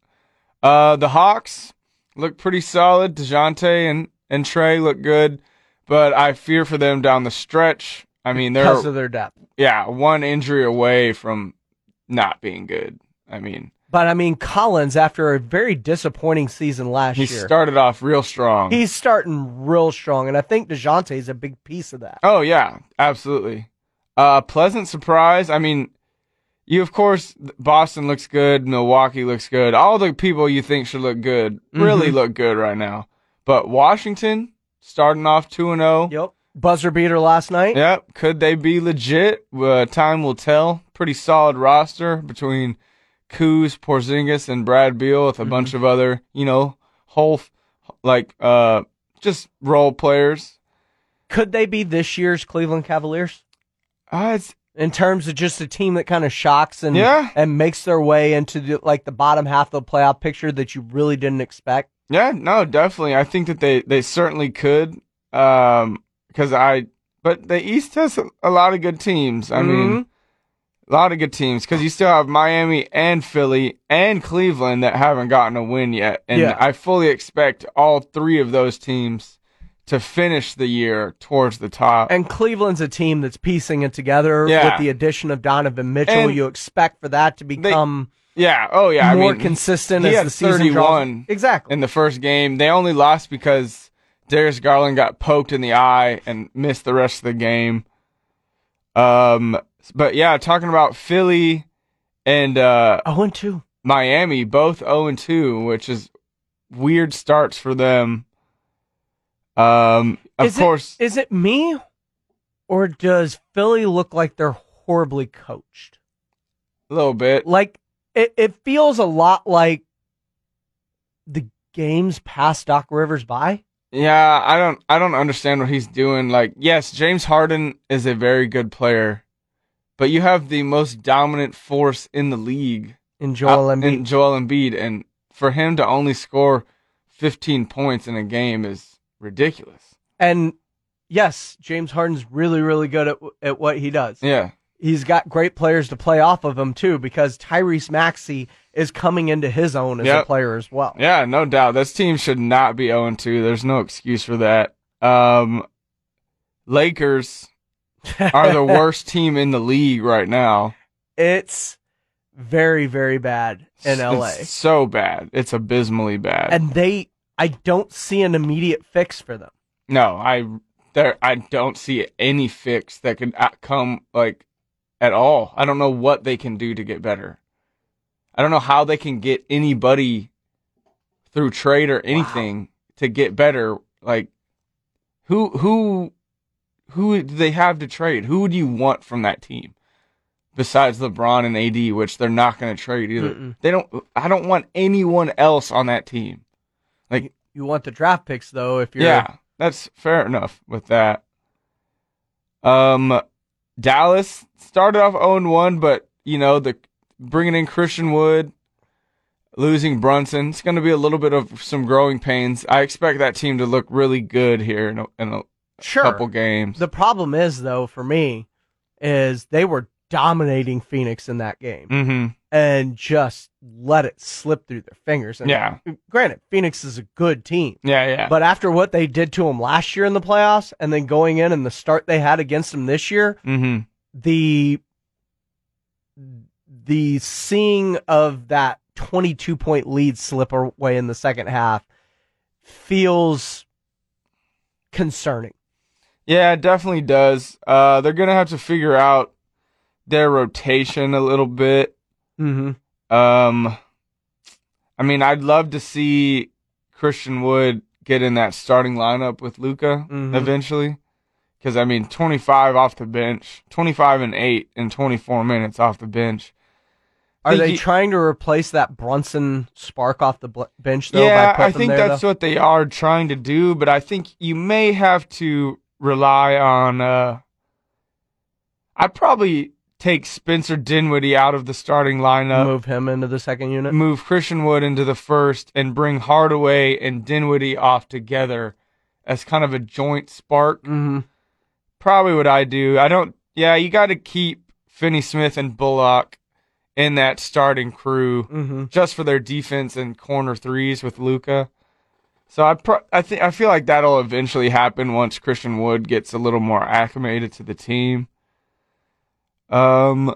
Uh, the Hawks look pretty solid. Dejounte and and Trae look good, but I fear for them down the stretch. I mean, they're because of their depth. yeah one injury away from not being good. I mean, But I mean, Collins, after a very disappointing season last he year, he started off real strong. he's starting real strong, and I think Dejounte is a big piece of that. Oh yeah, absolutely. Uh, pleasant surprise. I mean, you of course Boston looks good, Milwaukee looks good. All the people you think should look good really Mhm. look good right now. But Washington starting off two and zero. Yep, buzzer beater last night. Yep. Could they be legit? Uh, time will tell. Pretty solid roster between Kuz, Porzingis, and Brad Beal with a Mm-hmm. bunch of other, you know, whole like uh just role players. Could they be this year's Cleveland Cavaliers Uh, it's in terms of just a team that kind of shocks and Yeah. and makes their way into the, like the bottom half of the playoff picture that you really didn't expect? Yeah, no, definitely. I think that they, they certainly could. Um, cause I, but the East has a, lot of good teams. I mean, mm-hmm. a lot of good teams. Cause you still have Miami and Philly and Cleveland that haven't gotten a win yet. And Yeah. I fully expect all three of those teams to finish the year towards the top. And Cleveland's a team that's piecing it together Yeah. with the addition of Donovan Mitchell. And you expect for that to become yeah. Oh yeah. more I mean, consistent as the season 31 draws. Exactly. in the first game. They only lost because Darius Garland got poked in the eye and missed the rest of the game. Um, but yeah, talking about Philly and uh, Oh, and two. Miami, both 0 and 2, which is weird starts for them. Um, of Is it- course, Is it me, or does Philly look like they're horribly coached? a little bit. Like it, it feels a lot like the games passed Doc Rivers by. Yeah, I don't I don't understand what he's doing. Like, yes, James Harden is a very good player, but you have the most dominant force in the league In Joel Embiid. in Joel Embiid, and for him to only score 15 points in a game is ridiculous. And yes, James Harden's really, really good at at what he does. Yeah, He's got great players to play off of him too, because Tyrese Maxey is coming into his own as a player as well. yeah, no doubt. This team should not be 0 2. There's no excuse for that. Um, Lakers are the worst team in the league right now. It's very, very bad in LA. It's so bad. It's abysmally bad. and they, I don't see an immediate fix for them. no, I there I don't see any fix that could come like at all. I don't know what they can do to get better. I don't know how they can get anybody through trade or anything to get better. Like who who who do they have to trade? Who would you want from that team? Besides LeBron and AD, which they're not going to trade either. Mm-mm. They don't I don't want anyone else on that team. Like You want the draft picks though, if you're yeah, that's fair enough with that. Um, Dallas started off 0 1, but you know the bringing in Christian Wood, losing Brunson, it's going to be a little bit of some growing pains. I expect that team to look really good here in a, in a sure. couple games. The problem is though, for me, is they were dominating Phoenix in that game hmm and just let it slip through their fingers. And Yeah, granted, Phoenix is a good team. yeah, yeah. But after what they did to them last year in the playoffs, and then going in and the start they had against them this year, hmm the the seeing of that 22 point lead slip away in the second half feels concerning. Yeah, it definitely does. Uh, they're gonna have to figure out their rotation a little bit. Mm-hmm. Um, I mean, I'd love to see Christian Wood get in that starting lineup with Luka Mhm. eventually. Because I mean, 25 off the bench, 25 and eight in 24 minutes off the bench. Are they he- trying to replace that Brunson spark off the bl- bench though? yeah, by putting I think there, that's though? what they are trying to do. But I think you may have to rely on. Uh, I'd probably take Spencer Dinwiddie out of the starting lineup. move him into the second unit. move Christian Wood into the first and bring Hardaway and Dinwiddie off together as kind of a joint spark. Mm-hmm. Probably what I do. I don't. Yeah, you got to keep Finney Smith and Bullock in that starting crew Mm-hmm. just for their defense and corner threes with Luka. So I pro- I think I feel like that'll eventually happen once Christian Wood gets a little more acclimated to the team. Um,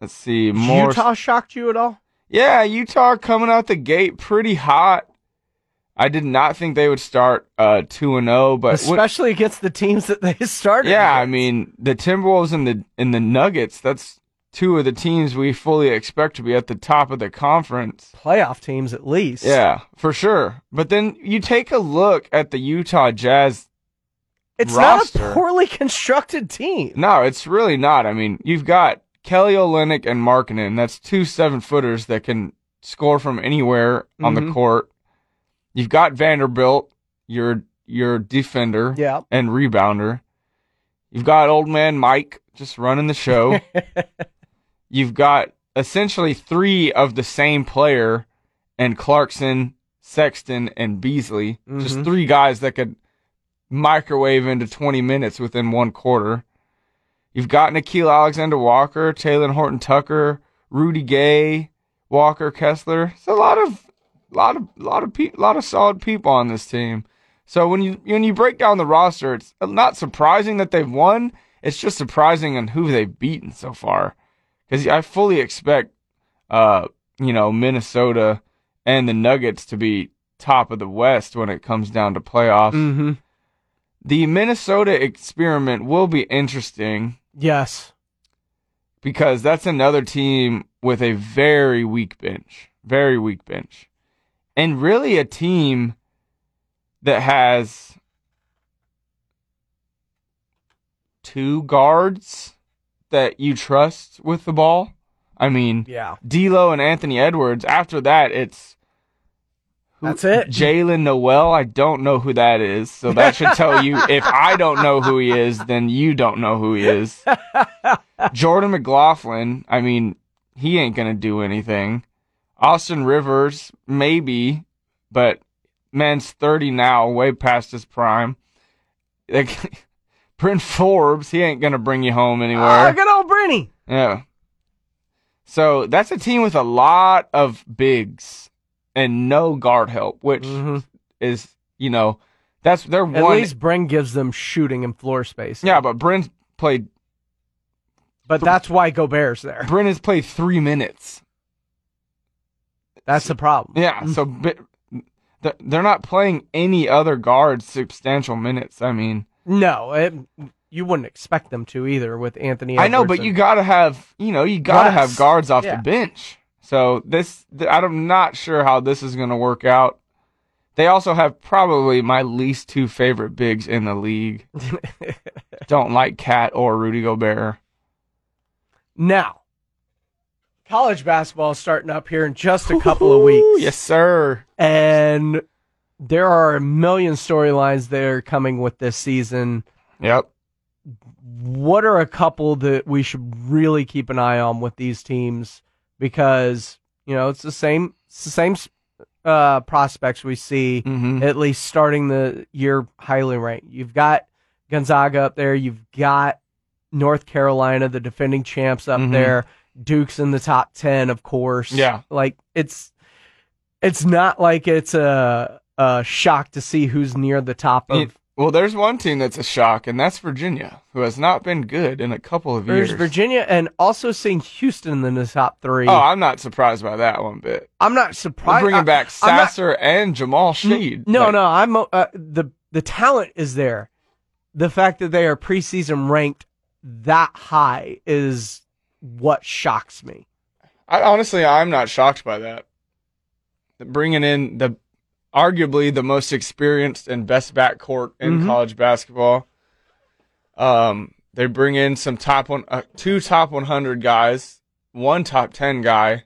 let's see more. Utah shocked you at all? Yeah, Utah coming out the gate pretty hot. I did not think they would start uh two and zero, but what- Especially against the teams that they started. yeah, I mean the Timberwolves and the and the Nuggets. That's two of the teams we fully expect to be at the top of the conference. playoff teams at least. Yeah, for sure. But then you take a look at the Utah Jazz. It's not a poorly constructed team. No, it's really not. I mean, you've got Kelly Olynyk and Markkanen. That's two seven footers that can score from anywhere on the Mhm. court. You've got Vanderbilt, your your defender Yeah. and rebounder. You've got old man Mike just running the show. You've got essentially three of the same player and Clarkson, Sexton, and Beasley. Just Mhm. three guys that could microwave into 20 minutes within one quarter. You've got Nickeil Alexander Walker, Talen Horton Tucker, Rudy Gay, Walker Kessler. It's a lot of, lot of, lot of, pe- lot of solid people on this team. So when you when you break down the roster, it's not surprising that they've won. It's just surprising on who they've beaten so far. Because I fully expect, uh, you know, Minnesota and the Nuggets to be top of the West when it comes down to playoffs. Mm-hmm. The Minnesota experiment will be interesting Yes. because that's another team with a very weak bench, very weak bench, and really a team that has two guards that you trust with the ball. I mean, Yeah. D'Lo and Anthony Edwards. After that, it's That's it. Jaylen Nowell. I don't know who that is, so that should tell you if I don't know who he is, then you don't know who he is. Jordan McLaughlin. I mean, he ain't gonna do anything. Austin Rivers, maybe, but man's thirty now, way past his prime. Like, Bryn Forbes, he ain't gonna bring you home anywhere. Oh, good old Brenny. Yeah. So that's a team with a lot of bigs and no guard help, which Mhm. is, you know, that's their At one. least Bryn gives them shooting and floor space. yeah, but Bryn played. But that's why Gobert's there. has played three minutes. That's the problem. Yeah, so th- they're not playing any other guards substantial minutes. I mean, No, it, you wouldn't expect them to either with Anthony. I know, Edwards but you got to have, you know, you got to have guards off Yeah. the bench. So this, I'm not sure how this is going to work out. They also have probably my least two favorite bigs in the league. Don't like KAT or Rudy Gobert. now. College basketball is starting up here in just a couple of weeks. Yes, sir. and there are a million storylines that are coming with this season. Yep. What are a couple that we should really keep an eye on with these teams? Because you know it's the same, it's the same uh, prospects we see Mhm. at least starting the year highly ranked. You've got Gonzaga up there. You've got North Carolina, the defending champs up Mhm. there. Duke's in the top ten, of course. Yeah. like it's it's not like it's a a shock to see who's near the top of. Well, there's one team that's a shock, and that's Virginia, who has not been good in a couple of There's years. There's Virginia, and also seeing Houston in the top three. Oh, I'm not surprised by that one bit. I'm not We're surprised. bringing I- back I'm not- Sasser and Jamal Shead. No, Like, no, I'm uh, the the talent is there. The fact that they are preseason ranked that high is what shocks me. I honestly, I'm not shocked by that. Bringing in the arguably the most experienced and best backcourt in Mhm. college basketball. Um, they bring in some top one, uh, two top 100 guys, one top 10 guy.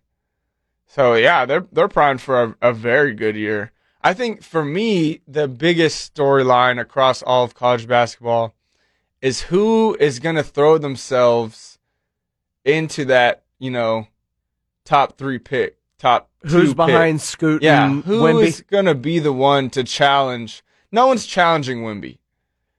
So yeah, they're they're primed for a, a very good year. I think for me, the biggest storyline across all of college basketball is who is going to throw themselves into that, you know, top three pick, top Who's behind pick. Scoot Yeah, and who Wemby? is going to be the one to challenge? No one's challenging Wemby,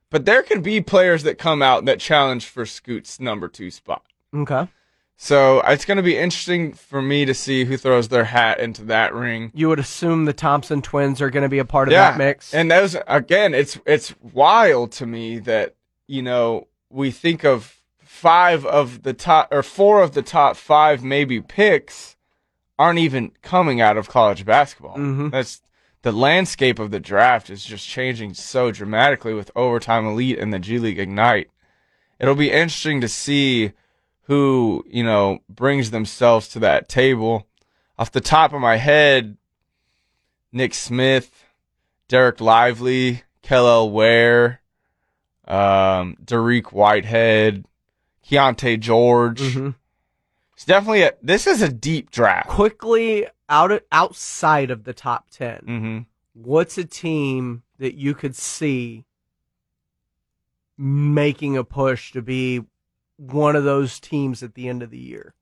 but there could be players that come out that challenge for Scoot's number two spot. Okay. So uh, it's going to be interesting for me to see who throws their hat into that ring. You would assume the Thompson twins are going to be a part of that mix. And those again, it's it's wild to me that you know we think of five of the top or four of the top five maybe picks aren't even coming out of college basketball. Mhm. That's the landscape of the draft is just changing so dramatically with overtime elite and the G League Ignite. It'll be interesting to see who you know brings themselves to that table. Off the top of my head, Nick Smith, Dereck Lively, Kel'el Ware, um, Dariq Whitehead, Keyonte George. Mhm. It's definitely a. This is a deep draft. Quickly out of, outside of the top 10 Mm-hmm. what's a team that you could see making a push to be one of those teams at the end of the year?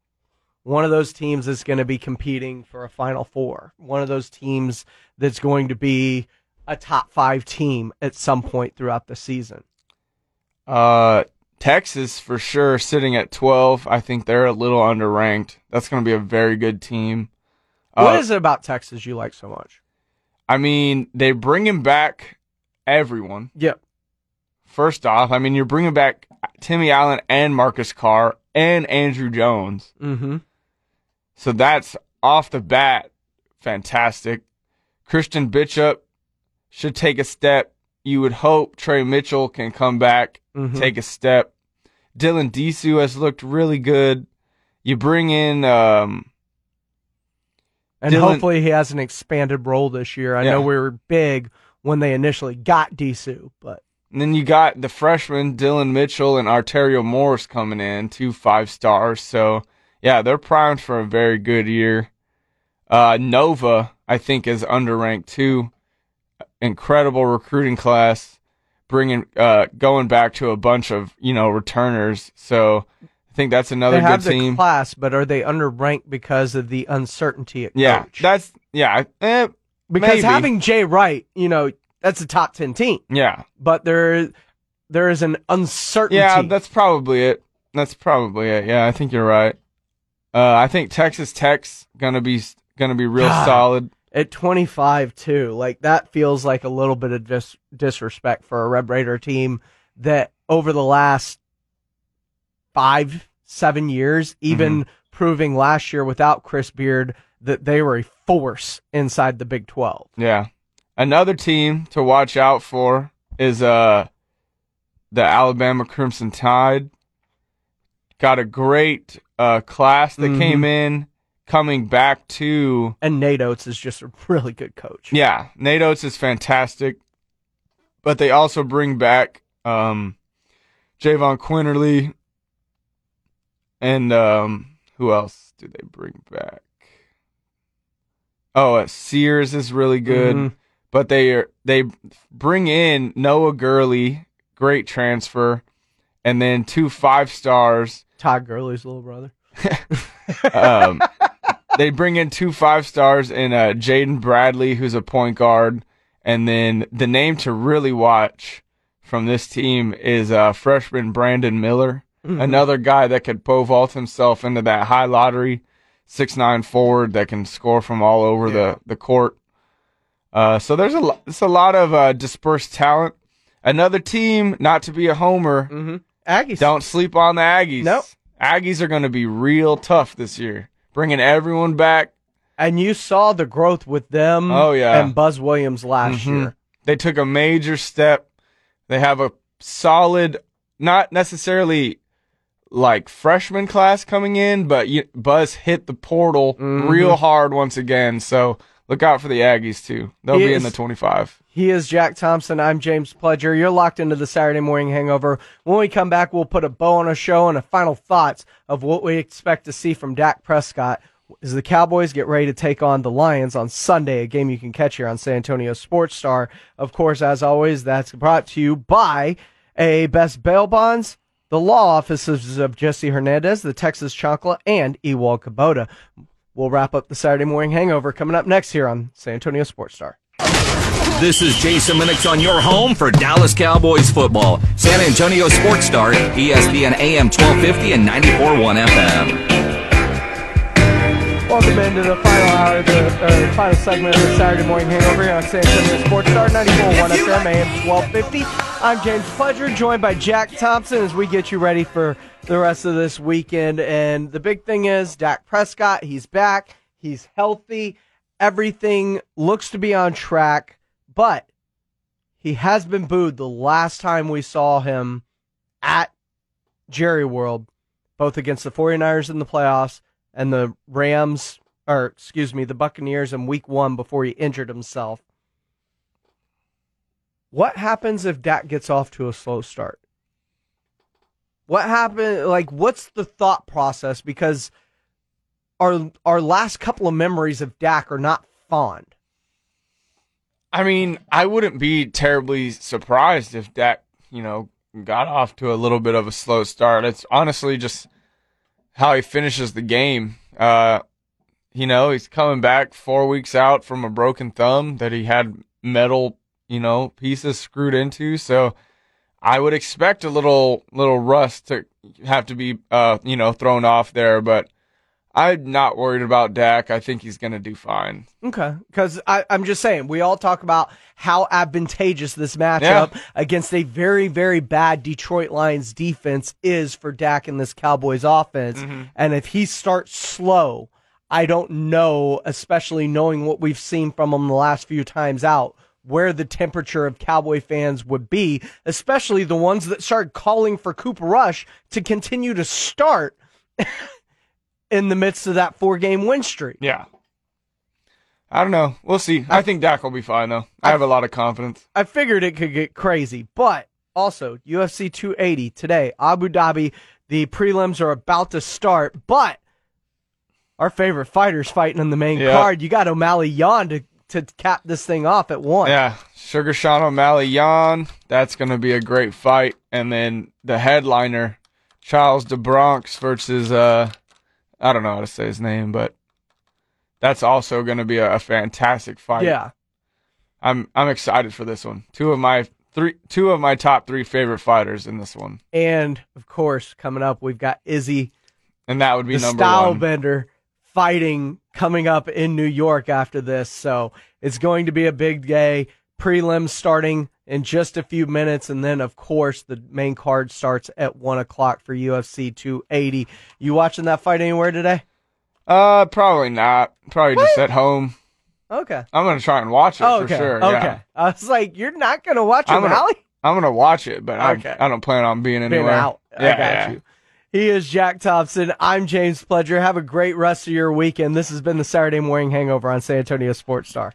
One of those teams that's going to be competing for a Final Four. One of those teams that's going to be a top five team at some point throughout the season. Uh, Texas for sure sitting at twelve. I think they're a little underranked. That's going to be a very good team. What Uh, is it about Texas you like so much? I mean, they bringing back everyone. Yep. First off, I mean, you're bringing back Timmy Allen and Marcus Carr and Andrew Jones. Mm-hmm. So that's off the bat fantastic. Christian Bishop should take a step. You would hope Trey Mitchell can come back, Mhm. take a step. Dylan Disu has looked really good. You bring in um And Dylan- hopefully he has an expanded role this year. I Yeah. know we were big when they initially got Disu, but and then you got the freshman Dillon Mitchell and Arterio Morris coming in, two five stars. So yeah, they're primed for a very good year. Uh, Nova, I think, is underranked too. Incredible recruiting class, bringing uh, going back to a bunch of you know returners. So I think that's another they good have the team. class, but are they underranked because of the uncertainty at yeah, coach? that's yeah. Eh, because maybe. having Jay Wright, you know, that's a top ten team, yeah, but there there is an uncertainty. yeah, that's probably it. That's probably it. Yeah, I think you're right. Uh, I think Texas Tech's gonna be gonna be real God. solid. At 25 too. Like that feels like a little bit of dis- disrespect for a Red Raider team that over the last five, seven years, even proving last year without Chris Beard that they were a force inside the Big 12. Yeah. Another team to watch out for is uh the Alabama Crimson Tide. Got a great uh class that came in coming back to And Nate Oats is just a really good coach. Yeah, Nate Oates is fantastic. But they also bring back um Jahvon Quinerly and um who else do they bring back? Oh, uh, Sears is really good. Mhm. But they are, they bring in Noah Gurley, great transfer, and then two five stars. Todd Gurley's little brother. Um, they bring in two five stars in uh, Jaden Bradley, who's a point guard, and then the name to really watch from this team is uh, freshman Brandon Miller, another guy that could pole vault himself into that high lottery six nine forward that can score from all over the the court. Uh, so there's a lo- it's a lot of uh, dispersed talent. Another team, not to be a homer, Aggies. don't sleep on the Aggies. Nope. Aggies are going to be real tough this year, bringing everyone back. And you saw the growth with them Oh, yeah. and Buzz Williams last Mhm. year. They took a major step. They have a solid, not necessarily like freshman class coming in, but you, Buzz hit the portal Mm-hmm. real hard once again. So look out for the Aggies too. They'll He be in the 25. He is Jack Thompson. I'm James Pledger. You're locked into the Saturday morning hangover. When we come back, we'll put a bow on a show and a final thoughts of what we expect to see from Dak Prescott as the Cowboys get ready to take on the Lions on Sunday, a game you can catch here on San Antonio Sports Star. Of course, as always, that's brought to you by a Best Bail Bonds, the law offices of Jesse Hernandez, the Texas Chocolate, and Ewald Kubota. We'll wrap up the Saturday morning hangover coming up next here on San Antonio Sports Star. This is Jason Minix on your home for Dallas Cowboys football. San Antonio Sports Star, ESPN AM 1250 and 94.1 FM. Welcome into the final hour, the uh, final segment of the Saturday Morning Hangover here on San Antonio Sports Star 94.1 FM AM 1250. I'm James Pledger, joined by Jack Thompson as we get you ready for the rest of this weekend. And the big thing is Dak Prescott, he's back, he's healthy, everything looks to be on track, but he has been booed the last time we saw him at Jerry World, both against the 49ers in the playoffs and the Rams, or excuse me, the Buccaneers in week one before he injured himself. What happens if Dak gets off to a slow start? What happened? Like, what's the thought process? Because our our last couple of memories of Dak are not fond. I mean, I wouldn't be terribly surprised if Dak, you know, got off to a little bit of a slow start. It's honestly just how he finishes the game. Uh, you know, he's coming back four weeks out from a broken thumb that he had metal, you know, pieces screwed into. So I would expect a little little rust to have to be, uh, you know, thrown off there. But I'm not worried about Dak. I think he's gonna do fine. Okay, because I'm just saying we all talk about how advantageous this matchup against a very very bad Detroit Lions defense is for Dak and this Cowboys offense, mm-hmm. and if he starts slow, I don't know, especially knowing what we've seen from him the last few times out. Where the temperature of Cowboy fans would be, especially the ones that started calling for Cooper Rush to continue to start in the midst of that four game win streak. Yeah. I don't know. We'll see. I think Dak will be fine though. I have a lot of confidence. I figured it could get crazy, but also UFC 280 today, Abu Dhabi. The prelims are about to start, but our favorite fighters fighting in the main Yeah. card. You got O'Malley Yan to to cap this thing off at one. Yeah. Sugar Sean O'Malley Yan. That's gonna be a great fight. And then the headliner, Charles do Bronx versus uh I don't know how to say his name, but that's also gonna be a, a fantastic fight. yeah. I'm I'm excited for this one. Two of my three two of my top three favorite fighters in this one. And of course, coming up, we've got Izzy, And that would be the number style one. bender, fighting coming up in New York after this. So it's going to be a big day. Prelims starting in just a few minutes. And then, of course, the main card starts at 1 o'clock for UFC 280. You watching that fight anywhere today? Uh, probably not. Probably just at home. Okay. I'm gonna try and watch it okay. for sure. Okay. Yeah. I was like, you're not going to watch I'm gonna-? I'm gonna watch it, but Okay. I I don't plan on being anywhere. anywhere. out. I Yeah, got yeah. you. He is Jack Thompson. I'm James Pledger. Have a great rest of your weekend. This has been the Saturday Morning Hangover on San Antonio Sports Star.